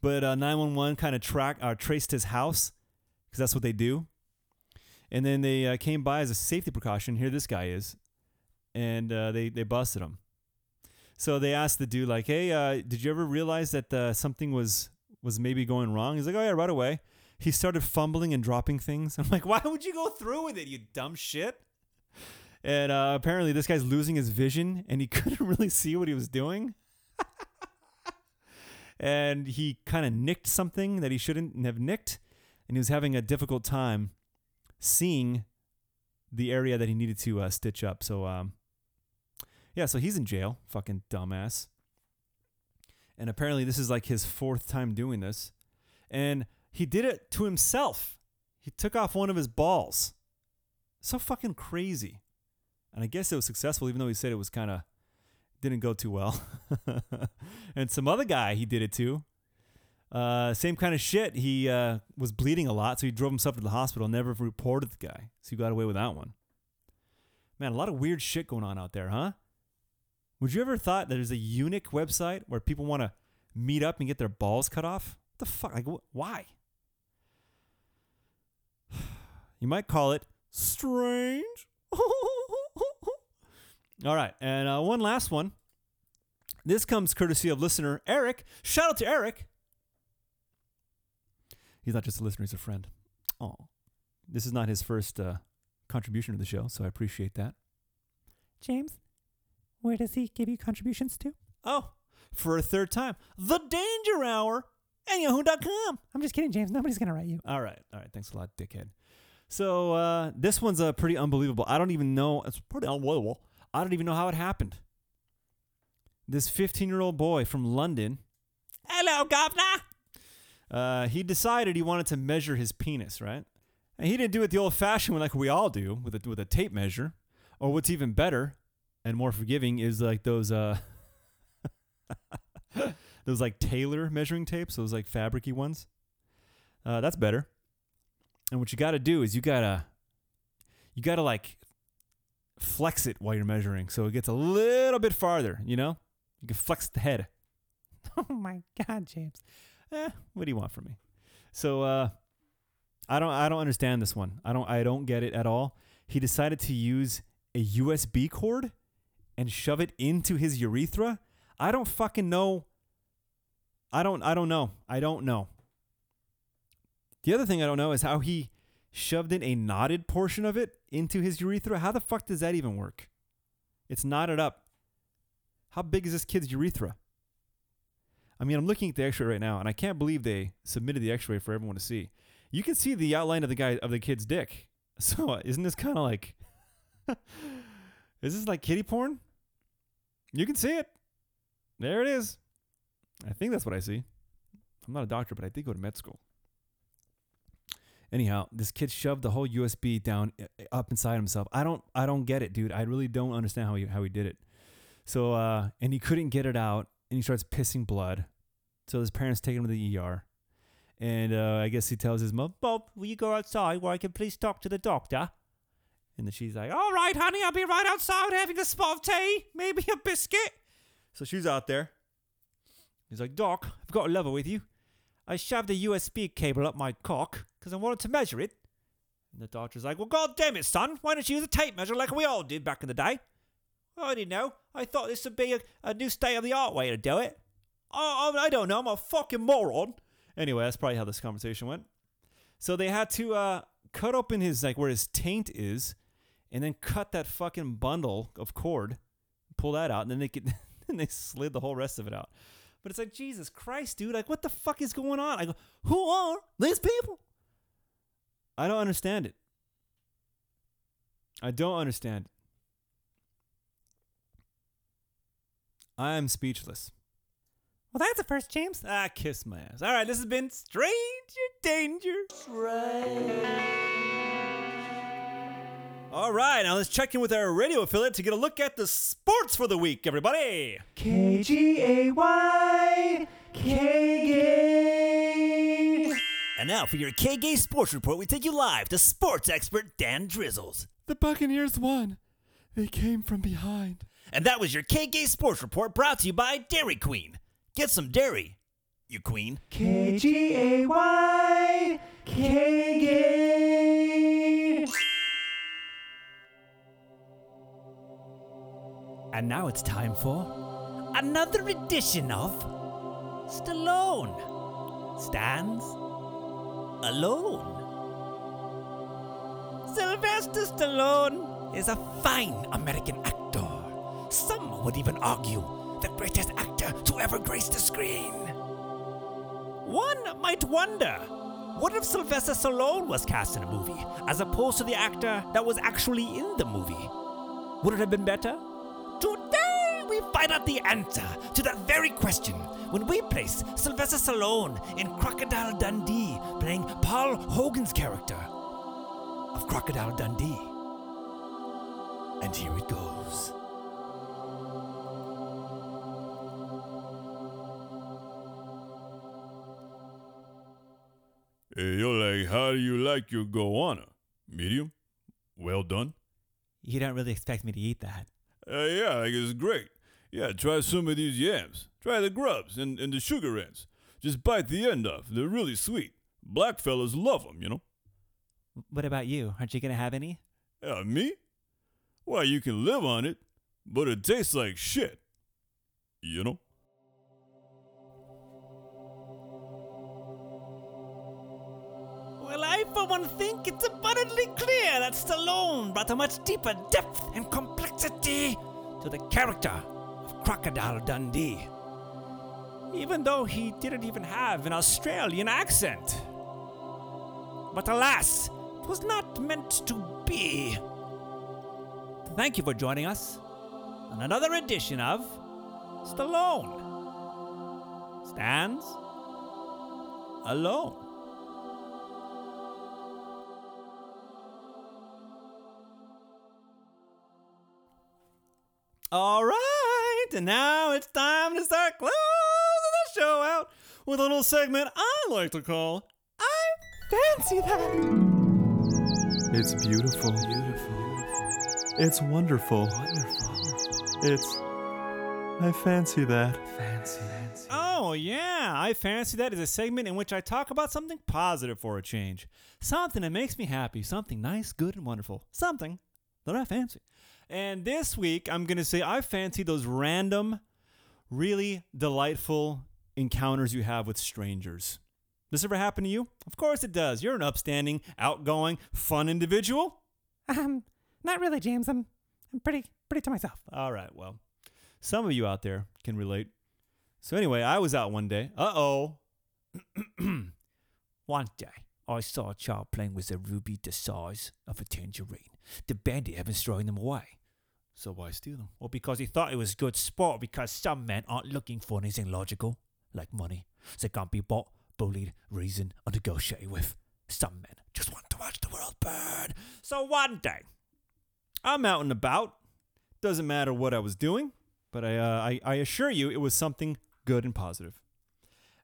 But uh, 911 kind of track, uh, traced his house because that's what they do. And then they uh, came by as a safety precaution. Here this guy is. And uh, they, they busted him. So they asked the dude, like, hey, uh, did you ever realize that uh, something was was maybe going wrong? He's like, oh, yeah, right away he started fumbling and dropping things. <laughs> I'm like, why would you go through with it, you dumb shit? And apparently, this guy's losing his vision and he <laughs> couldn't really see what he was doing. <laughs> and he kind of nicked something that he shouldn't have nicked. And he was having a difficult time seeing the area that he needed to uh, stitch up. So, um, yeah, so he's in jail. Fucking dumbass. And apparently, this is like his fourth time doing this. And he did it to himself. He took off one of his balls. So fucking crazy. And I guess it was successful, even though he said it was kind of didn't go too well. <laughs> and some other guy, he did it too. Uh, same kind of shit. He uh, was bleeding a lot, so he drove himself to the hospital. Never reported the guy, so he got away with that one. Man, a lot of weird shit going on out there, huh? Would you ever thought that there's a eunuch website where people want to meet up and get their balls cut off? What the fuck? Like, wh- why? <sighs> You might call it strange. <laughs> All right, and uh, one last one. This comes courtesy of listener Eric. Shout out to Eric. He's not just a listener; he's a friend. Oh, this is not his first uh, contribution to the show, so I appreciate that. James, where does he give you contributions to? Oh, for a third time, the Danger Hour and Yahoo.com. I'm just kidding, James. Nobody's going to write you. All right, all right. Thanks a lot, dickhead. So uh, this one's uh, pretty unbelievable. I don't even know. It's pretty unbelievable. I don't even know how it happened. This 15 year old boy from London. Hello, governor. Uh, he decided he wanted to measure his penis, right? And he didn't do it the old fashioned way like we all do with a, with a tape measure. Or what's even better and more forgiving is like those uh, <laughs> those like tailor measuring tapes, those like fabricy ones. Uh, that's better. And what you got to do is you gotta you gotta like flex it while you're measuring, so it gets a little bit farther. You know, you can flex the head. <laughs> Oh my God, James. Eh, what do you want from me? So uh, I don't I don't understand this one. I don't I don't get it at all. He decided to use a USB cord and shove it into his urethra. I don't fucking know. I don't I don't know. I don't know. The other thing I don't know is how he shoved in a knotted portion of it into his urethra. How the fuck does that even work? It's knotted up. How big is this kid's urethra? I mean, I'm looking at the X-ray right now, and I can't believe they submitted the X-ray for everyone to see. You can see the outline of the guy of the kid's dick. <laughs> So uh, isn't this kind of like, <laughs> is this like kitty porn? You can see it. There it is. I think that's what I see. I'm not a doctor, but I did go to med school. Anyhow, this kid shoved the whole USB down uh, up inside himself. I don't, I don't get it, dude. I really don't understand how he how he did it. So, uh, and he couldn't get it out, and he starts pissing blood. So his parents take him to the ER, and uh, I guess he tells his mom, "Bob, will you go outside where I can please talk to the doctor?" And then she's like, "All right, honey, I'll be right outside having a spot of tea, maybe a biscuit." So she's out there. He's like, "Doc, I've got a lover with you. I shoved a USB cable up my cock because I wanted to measure it." And the doctor's like, "Well, God damn it, son, why don't you use a tape measure like we all did back in the day?" I didn't know. I thought this would be a, a new state of the art way to do it. I, I, I don't know. I'm a fucking moron. Anyway, that's probably how this conversation went. So they had to uh, cut open his like where his taint is, and then cut that fucking bundle of cord, pull that out, and then they could, <laughs> and they slid the whole rest of it out. But it's like Jesus Christ, dude! Like, what the fuck is going on? I go, who are these people? I don't understand it. I don't understand. I am speechless. Well, that's a first, James. Ah, kiss my ass. All right, this has been Stranger Danger. All right, now let's check in with our radio affiliate to get a look at the sports for the week, everybody. K-G-A-Y, K-Gay. And now for your K-Gay Sports Report, we take you live to sports expert Dan Drizzles. The Buccaneers won. They came from behind. And that was your K-Gay Sports Report brought to you by Dairy Queen. Get some dairy, you queen. K-G-A-Y, K-Gay. And now it's time for another edition of Stallone stands alone. Sylvester Stallone is a fine American actor. Some would even argue the greatest actor to ever grace the screen. One might wonder what if Sylvester Stallone was cast in a movie as opposed to the actor that was actually in the movie? Would it have been better? Today we find out the answer to that very question when we place Sylvester Stallone in Crocodile Dundee playing Paul Hogan's character of Crocodile Dundee. And here it goes. Eh, You're like, how do you like your goanna? Medium? Well done? You don't really expect me to eat that. Uh, yeah, like it's great. Yeah, try some of these yams. Try the grubs and, and the sugar ants. Just bite the end off. They're really sweet. Black fellas love 'em, you know? What about you? Aren't you gonna have any? Yeah, me? Why, you can live on it, but it tastes like shit. You know? Well, I for one think it's abundantly clear that Stallone brought a much deeper depth and complexity to the character of Crocodile Dundee. Even though he didn't even have an Australian accent. But alas, it was not meant to be. Thank you for joining us on another edition of Stallone Stands Alone. All right, and now it's time to start closing the show out with a little segment I like to call I Fancy that. It's beautiful. Beautiful. It's wonderful. Wonderful. It's. I fancy that. Fancy. Oh, yeah, I Fancy That is a segment in which I talk about something positive for a change. Something that makes me happy, something nice, good, and wonderful. Something that I fancy. And this week, I'm going to say I fancy those random, really delightful encounters you have with strangers. This ever happen to you? Of course it does. You're an upstanding, outgoing, fun individual. Um, not really, James. I'm, I'm pretty, pretty to myself. All right, well, some of you out there can relate. So, anyway, I was out one day. Uh oh. <clears throat> one day, I saw a child playing with a ruby the size of a tangerine. The bandit had been throwing them away. So, why steal them? Well, because he thought it was good sport, because some men aren't looking for anything logical, like money. They can't be bought, bullied, reasoned, or negotiated with. Some men just want to watch the world burn. So, one day, I'm out and about. Doesn't matter what I was doing, but I, uh, I, I assure you it was something good and positive.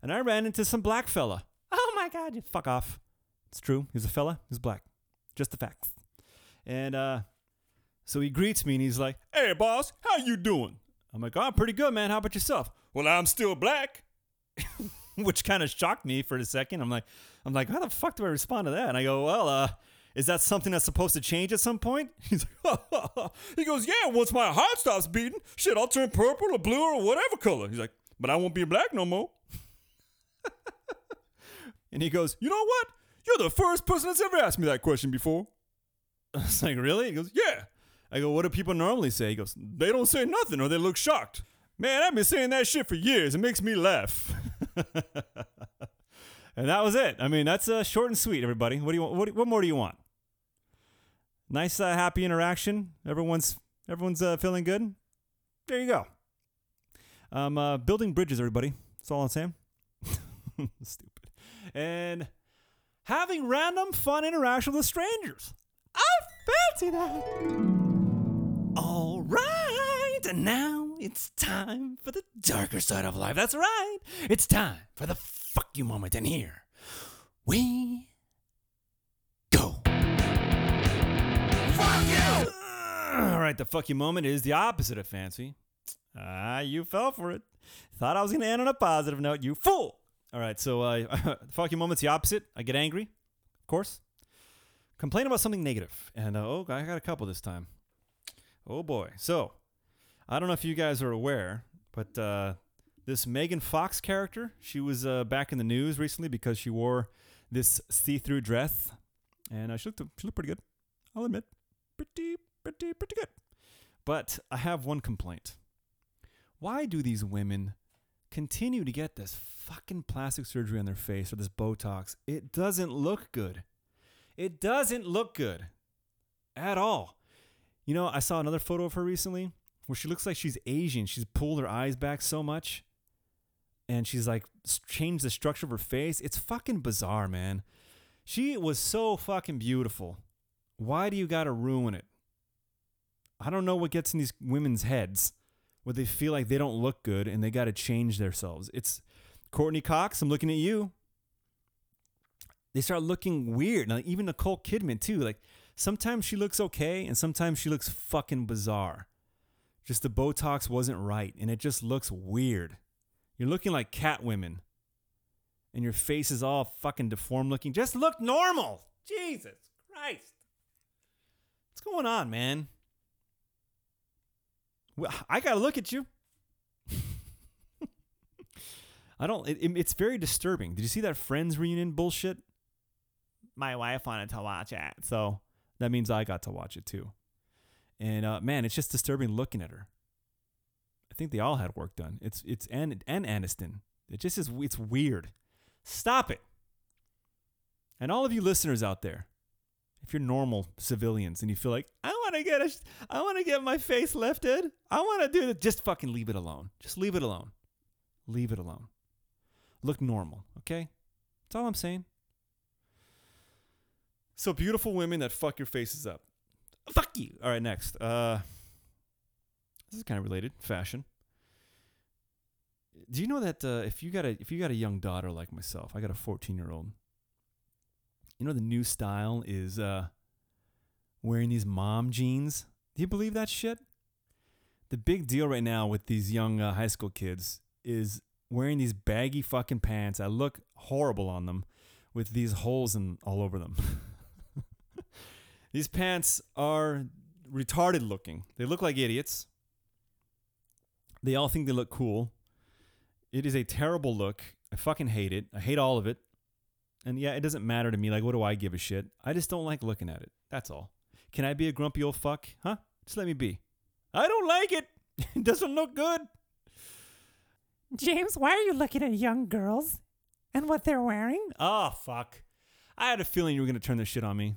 And I ran into some black fella. Oh my God, you fuck off. It's true. He's a fella. He's black. Just the facts. And uh, so he greets me and he's like, Hey, boss, how you doing? I'm like, oh, I'm pretty good, man. How about yourself? Well, I'm still black. <laughs> Which kind of shocked me for a second. I'm like, I'm like, how the fuck do I respond to that? And I go, well, uh, is that something that's supposed to change at some point? <laughs> He's like, <laughs> he goes, Yeah, once my heart stops beating, shit, I'll turn purple or blue or whatever color. He's like, But I won't be black no more. and he goes, You know what? You're the first person that's ever asked me that question before. <laughs> I was like, really? He goes, Yeah. I go, what do people normally say? He goes, They don't say nothing or they look shocked. Man, I've been saying that shit for years. It makes me laugh. <laughs> and that was it. I mean, that's uh, short and sweet, everybody. What do you want? What, what more do you want? Nice, uh, happy interaction. Everyone's everyone's uh, feeling good. There you go. Um, uh, building bridges, everybody. That's all I'm saying. <laughs> Stupid. And having random fun interaction with strangers. I fancy that. All right, and now it's time for the darker side of life. That's right. It's time for the fuck you moment, and here we go. Fuck you! All right, the fuck you moment is the opposite of fancy. Ah, you fell for it. Thought I was gonna end on a positive note. You fool! All right, so uh, <laughs> fuck you moment's the opposite. I get angry, of course. Complain about something negative, and uh, oh, I got a couple this time. Oh boy. So, I don't know if you guys are aware, but uh, this Megan Fox character, she was uh, back in the news recently because she wore this see-through dress, and uh, she looked she looked pretty good. I'll admit, pretty pretty pretty good. But I have one complaint. Why do these women continue to get this fucking plastic surgery on their face or this Botox? It doesn't look good. It doesn't look good at all. You know, I saw another photo of her recently where she looks like she's Asian. She's pulled her eyes back so much and she's like changed the structure of her face. It's fucking bizarre, man. She was so fucking beautiful. Why do you got to ruin it? I don't know what gets in these women's heads where they feel like they don't look good and they got to change themselves. It's Courteney Cox, I'm looking at you. they start looking weird. Now, even Nicole Kidman too. Like sometimes she looks okay, and sometimes she looks fucking bizarre. Just the Botox wasn't right, and it just looks weird. You're looking like cat women, and your face is all fucking deformed looking. Just look normal. Jesus Christ. What's going on, man? Well, I gotta look at you. I don't. It, it- it's very disturbing. Did you see that Friends reunion bullshit? My wife wanted to watch it, so that means I got to watch it too. And uh, man, it's just disturbing looking at her. I think they all had work done. It's it's and and Aniston. It just is. It's weird. Stop it. And all of you listeners out there, if you're normal civilians and you feel like I want to get a, I want to get my face lifted, I want to do it. Just fucking leave it alone. Just leave it alone. Leave it alone. Look normal, okay? That's all I'm saying. So beautiful women that fuck your faces up. Fuck you. All right, next. Uh, this is kind of related. Fashion. Do you know that uh, if you got a if you got a young daughter like myself, I got a 14 year old. You know the new style is uh, wearing these mom jeans. Do you believe that shit? The big deal right now with these young uh, high school kids is wearing these baggy fucking pants. I look horrible on them with these holes in all over them. <laughs> these pants are retarded looking. They look like idiots. They all think they look cool. It is a terrible look. I fucking hate it. I hate all of it. And yeah, it doesn't matter to me. Like, what do I give a shit? I just don't like looking at it. That's all. Can I be a grumpy old fuck? Huh? Just let me be. I don't like it. <laughs> It doesn't look good. James, why are you looking at young girls and what they're wearing? Oh, fuck. I had a feeling you were going to turn this shit on me.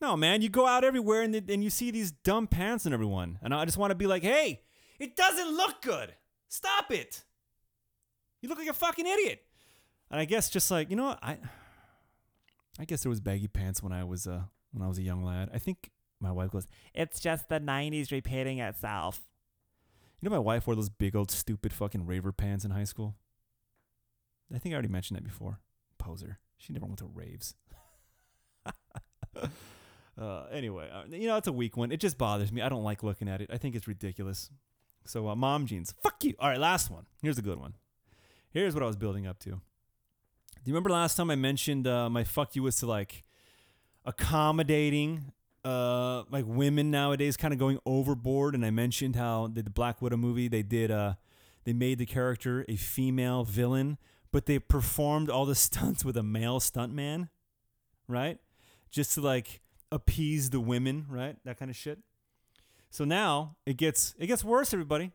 No, man, you go out everywhere and, and you see these dumb pants in everyone. And I just want to be like, hey, it doesn't look good. Stop it. You look like a fucking idiot. And I guess just like, you know what? I I guess there was baggy pants when I was uh when I was a young lad. I think my wife goes, It's just the 90s repeating itself. You know my wife wore those big old stupid fucking raver pants in high school? I think I already mentioned that before. Poser. She never went to raves. <laughs> uh, anyway, uh, you know, it's a weak one. It just bothers me. I don't like looking at it. I think it's ridiculous. So, uh, mom jeans. Fuck you. All right, last one. Here's a good one. Here's what I was building up to. Do you remember last time I mentioned uh, my fuck you was to like accommodating uh like women nowadays kind of going overboard? And I mentioned how the, Black Widow movie they did uh they made the character a female villain but they performed all the <laughs> stunts with a male stuntman right? Just to like appease the women right? That kind of shit. So now it gets it gets worse everybody.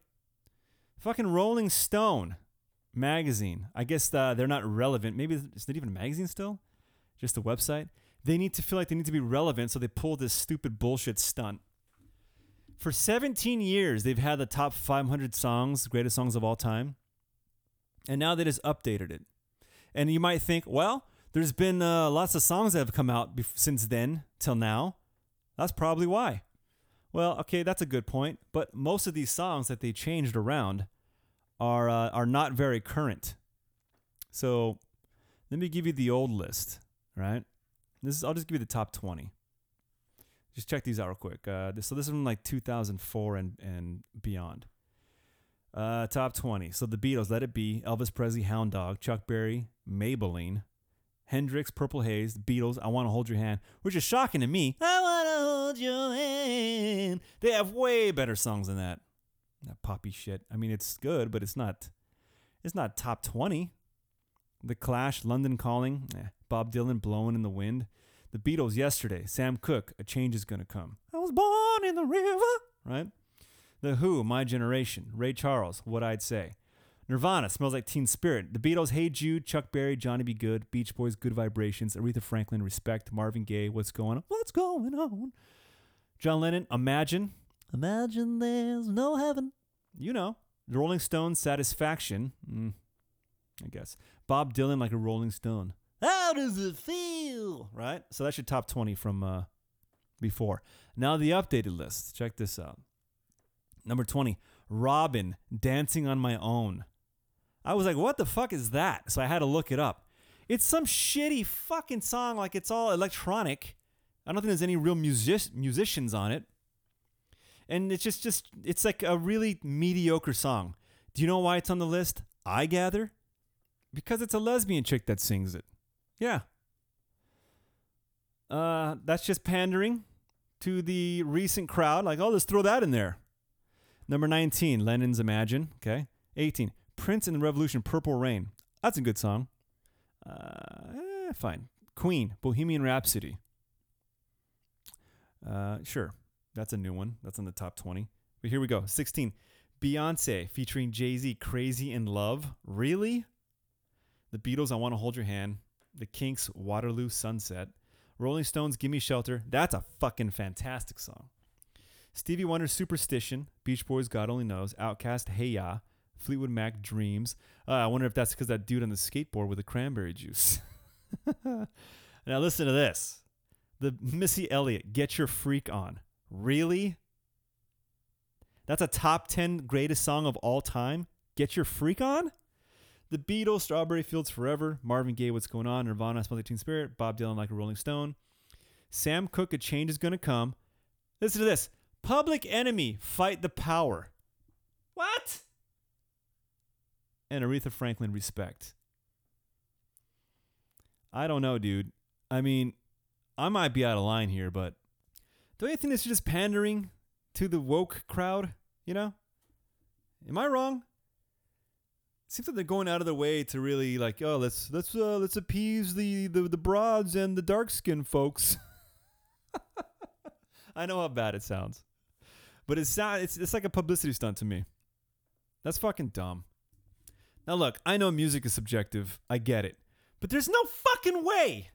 Fucking Rolling Stone magazine I guess uh, they're not relevant maybe it's not even a magazine still just a website they need to feel like they need to be relevant, so they pull this stupid bullshit stunt. For 17 years, they've had the top 500 songs, greatest songs of all time, and now they just updated it. And you might think, well, there's been uh, lots of songs that have come out bef- since then till now. That's probably why. Well, okay, that's a good point. But most of these songs that they changed around are uh, are not very current. So let me give you the old list, right? This is I'll just give you the top 20. Just check these out real quick. Uh, this, so this is from like 2004 and and beyond. Uh, top 20. So the Beatles, Let It Be, Elvis Presley, Hound Dog, Chuck Berry, Maybellene, Hendrix, Purple Haze, Beatles, I Want to Hold Your Hand, which is shocking to me. I want to hold your hand. They have way better songs than that. That poppy shit. I mean, it's good, but it's not. It's not top 20. The Clash, London Calling, eh, Bob Dylan, Blowing in the Wind. The Beatles, Yesterday, Sam Cooke, A Change is Gonna Come. I was born in the river, right? The Who, My Generation, Ray Charles, What I'd Say. Nirvana, Smells Like Teen Spirit. The Beatles, Hey Jude, Chuck Berry, Johnny B. Goode, Beach Boys, Good Vibrations, Aretha Franklin, Respect, Marvin Gaye, What's Going On? What's Going On? John Lennon, Imagine. Imagine there's no heaven. You know. Rolling Stone Satisfaction. Mm, I guess. Bob Dylan, Like a Rolling Stone. How does it feel? Right? So that's your top 20 from uh, before. Now the updated list. Check this out. Number 20, Robyn, Dancing on My Own. I was like, what the fuck is that? So I had to look it up. It's some shitty fucking song, like it's all electronic. I don't think there's any real music- musicians on it. And it's just, just, it's like a really mediocre song. Do you know why it's on the list? I gather. Because it's a lesbian chick that sings it. Yeah. Uh, that's just pandering to the recent crowd. Like, oh, let's throw that in there. Number 19, Lennon's Imagine. Okay. 18, Prince and the Revolution, Purple Rain. That's a good song. Uh, eh, fine. Queen, Bohemian Rhapsody. Uh, sure. That's a new one. That's in the top 20. But here we go. 16, Beyonce featuring Jay Z, Crazy in Love. Really? The Beatles, I Want to Hold Your Hand. The Kinks, Waterloo Sunset. Rolling Stones, Gimme Shelter. That's a fucking fantastic song. Stevie Wonder, Superstition. Beach Boys, God Only Knows. OutKast, Hey Ya. Fleetwood Mac, Dreams. Uh, I wonder if that's because that dude on the skateboard with the cranberry juice. <laughs> now listen to this. The Missy Elliott, Get Your Freak On. Really? That's a top 10 greatest song of all time? Get Your Freak On? The Beatles, Strawberry Fields Forever, Marvin Gaye, What's Going On, Nirvana, Smell Like Teen Spirit, Bob Dylan, Like a Rolling Stone, Sam Cooke, A Change Is Gonna Come. Listen to this Public Enemy, Fight the Power. What? And Aretha Franklin, Respect. I don't know, dude. I mean, I might be out of line here, but don't you think this is just pandering to the woke crowd? You know? Am I wrong? seems like they're going out of their way to really like, oh, let's let's uh, let's appease the, the the broads and the dark skinned folks. <laughs> I know how bad it sounds, but it's sound it's it's like a publicity stunt to me. That's fucking dumb. Now look, I know music is subjective. I get it, but there's no fucking way.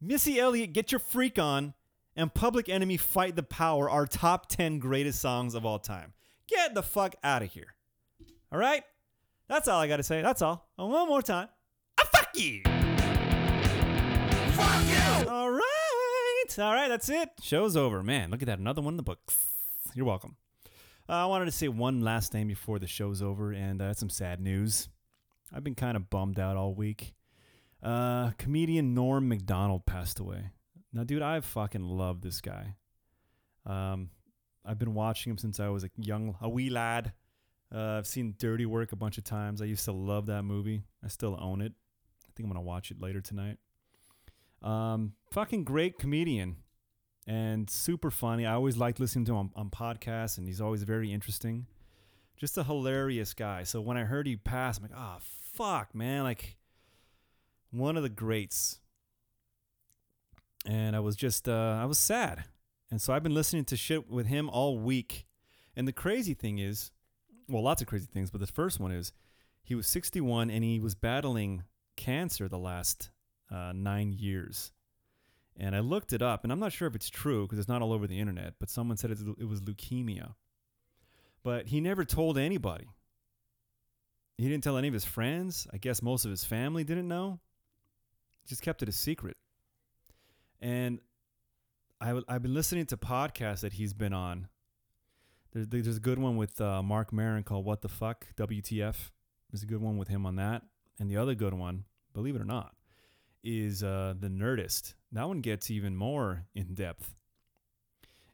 Missy Elliott, get your freak on, and Public Enemy, Fight the Power are top ten greatest songs of all time. Get the fuck out of here. All right. That's all I got to say. That's all. And one more time. I fuck you. Fuck you. All right. All right. That's it. Show's over. Man, look at that. Another one in the books. You're welcome. Uh, I wanted to say one last thing before the show's over, and uh, some sad news. I've been kind of bummed out all week. Uh, comedian Norm Macdonald passed away. Now, dude, I fucking love this guy. Um, I've been watching him since I was a young, a wee lad. Uh, I've seen Dirty Work a bunch of times. I used to love that movie. I still own it. I think I'm gonna watch it later tonight. Um, fucking great comedian and super funny. I always liked listening to him on, on podcasts, and he's always very interesting. Just a hilarious guy. So when I heard he passed, I'm like, oh fuck, man, like one of the greats. And I was just, uh, I was sad. And so I've been listening to shit with him all week. And the crazy thing is, well, lots of crazy things, but the first one is he was 61 and he was battling cancer the last uh, nine years. And I looked it up, and I'm not sure if it's true because it's not all over the internet, but someone said it was leukemia. But he never told anybody. He didn't tell any of his friends. I guess most of his family didn't know. He Just kept it a secret. And I've been listening to podcasts that he's been on there's, there's a good one with uh, Marc Maron called "What the Fuck." WTF. There's a good one with him on that, and the other good one, believe it or not, is uh, the Nerdist. That one gets even more in depth.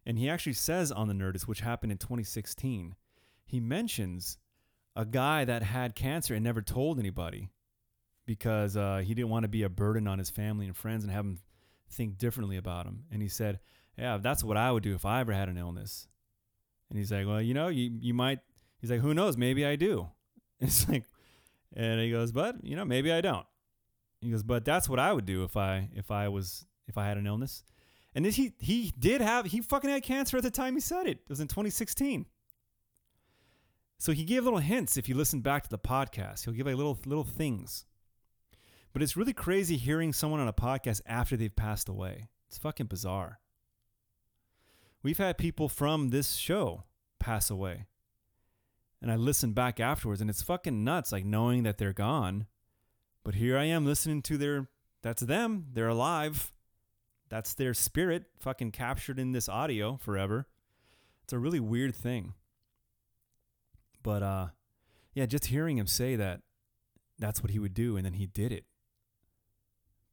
And he actually says on the Nerdist, which happened in 2016, he mentions a guy that had cancer and never told anybody because uh, he didn't want to be a burden on his family and friends and have them think differently about him. And he said, "Yeah, that's what I would do if I ever had an illness." And he's like, well, you know, you you might. He's like, who knows? Maybe I do. <laughs> It's like, and he goes, but you know, maybe I don't. He goes, but that's what I would do if I if I was if I had an illness. And he he did have he fucking had cancer at the time he said it. It was in 2016. So he gave little hints if you listen back to the podcast. He'll give like little little things. But it's really crazy hearing someone on a podcast after they've passed away. It's fucking bizarre. We've had people from this show pass away. And I listen back afterwards and it's fucking nuts, like knowing that they're gone. But here I am listening to their, that's them, they're alive. That's their spirit fucking captured in this audio forever. It's a really weird thing. But uh yeah, just hearing him say that that's what he would do and then he did it.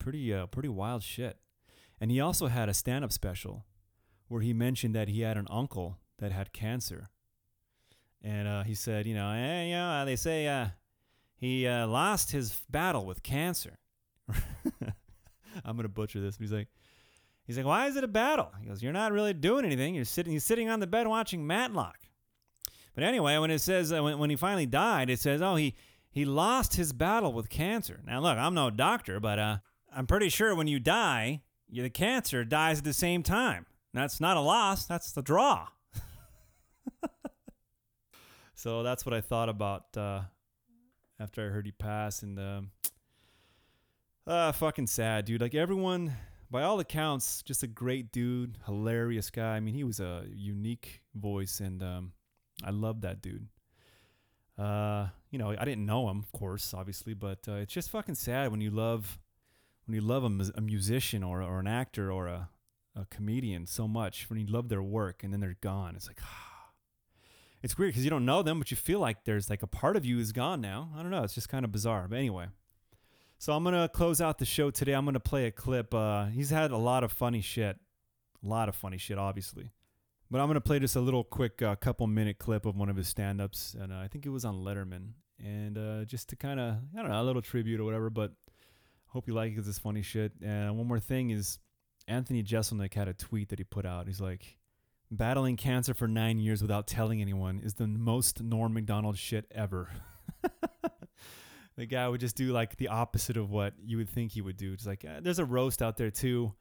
Pretty uh, pretty wild shit. And he also had a stand-up special where he mentioned that he had an uncle that had cancer. And uh, he said, you know, eh, you know, they say uh, he uh, lost his battle with cancer. <laughs> I'm gonna butcher this, he's like, he's like, why is it a battle? He goes, you're not really doing anything. You're sitting, he's sitting on the bed watching Matlock. But anyway, when it says uh, when, when he finally died, it says, oh, he he lost his battle with cancer. Now, look, I'm no doctor, but uh, I'm pretty sure when you die, the cancer dies at the same time. That's not a loss. That's the draw. <laughs> so that's what I thought about uh, after I heard he passed, and um, uh, fucking sad, dude. Like everyone, by all accounts, just a great dude, hilarious guy. I mean, he was a unique voice, and um, I love that dude. Uh, you know, I didn't know him, of course, obviously, but uh, it's just fucking sad when you love when you love a, a musician or or an actor or a a comedian so much when you love their work and then they're gone. It's like, <sighs> it's weird because you don't know them, but you feel like there's like a part of you is gone now. I don't know. It's just kind of bizarre. But anyway, so I'm gonna close out the show today. I'm gonna play a clip. Uh, he's had a lot of funny shit, a lot of funny shit, obviously. But I'm gonna play just a little quick uh, couple minute clip of one of his stand-ups, and uh, I think it was on Letterman, and uh, just to kind of I don't know a little tribute or whatever. But hope you like it 'cause it's funny shit. And one more thing is Anthony Jeselnik had a tweet that he put out. He's like, battling cancer for nine years without telling anyone is the most Norm Macdonald shit ever. <laughs> the guy would just do like the opposite of what you would think he would do. It's like, uh, there's a roast out there too,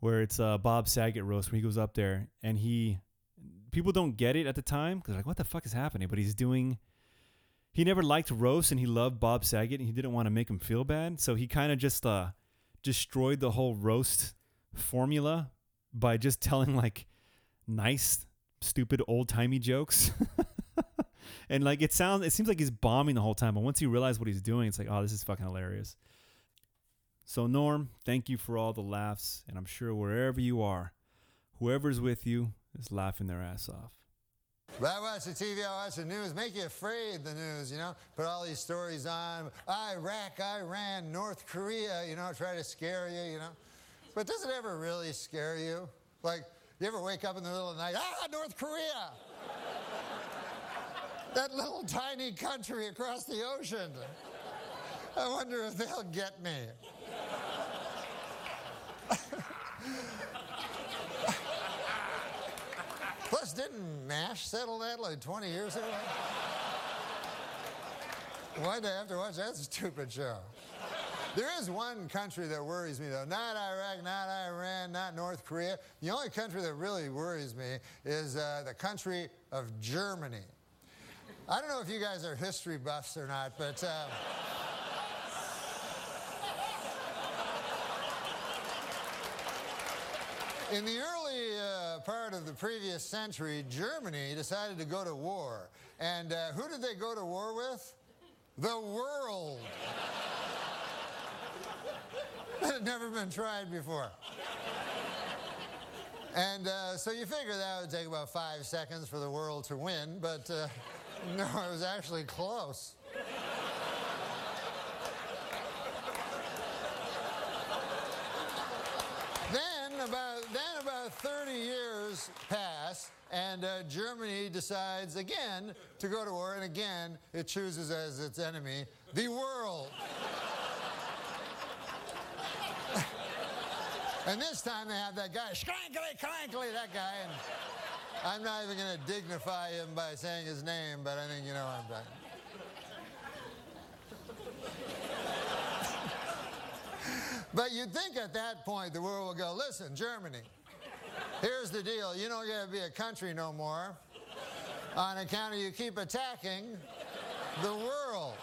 where it's a Bob Saget roast where he goes up there and he, people don't get it at the time because like, what the fuck is happening? But he's doing, he never liked roast and he loved Bob Saget and he didn't want to make him feel bad. So he kind of just, uh, destroyed the whole roast formula by just telling like nice, stupid, old timey jokes. <laughs> and like it sounds, it seems like he's bombing the whole time. But once you realize what he's doing, it's like, oh, this is fucking hilarious. So Norm, thank you for all the laughs, and I'm sure wherever you are, whoever's with you is laughing their ass off. I watch the TV, I watch the news, make you afraid, the news, you know? Put all these stories on Iraq, Iran, North Korea, you know, try to scare you, you know? But does it ever really scare you? Like, you ever wake up in the middle of the night, ah, North Korea! <laughs> that little tiny country across the ocean. I wonder if they'll get me. <laughs> Didn't M*A*S*H settle that like 20 years ago? Why'd I have to watch that stupid show? There is one country that worries me, though. Not Iraq, not Iran, not North Korea. The only country that really worries me is uh, the country of Germany. I don't know if you guys are history buffs or not, but. Uh, In the early uh, part of the previous century, Germany decided to go to war. And uh, who did they go to war with? The world. <laughs> that had never been tried before. And uh, so you figure that would take about five seconds for the world to win, but uh, <laughs> no, it was actually close. then about then about 30 years pass, and uh, Germany decides again to go to war, and again it chooses as its enemy the world. <laughs> and this time they have that guy, Schrankly, Crankly, that guy, and I'm not even going to dignify him by saying his name, but I think you know what I'm talking. But you'd think at that point the world would go, listen, Germany, here's the deal. You don't get to be a country no more on account of you keep attacking the world.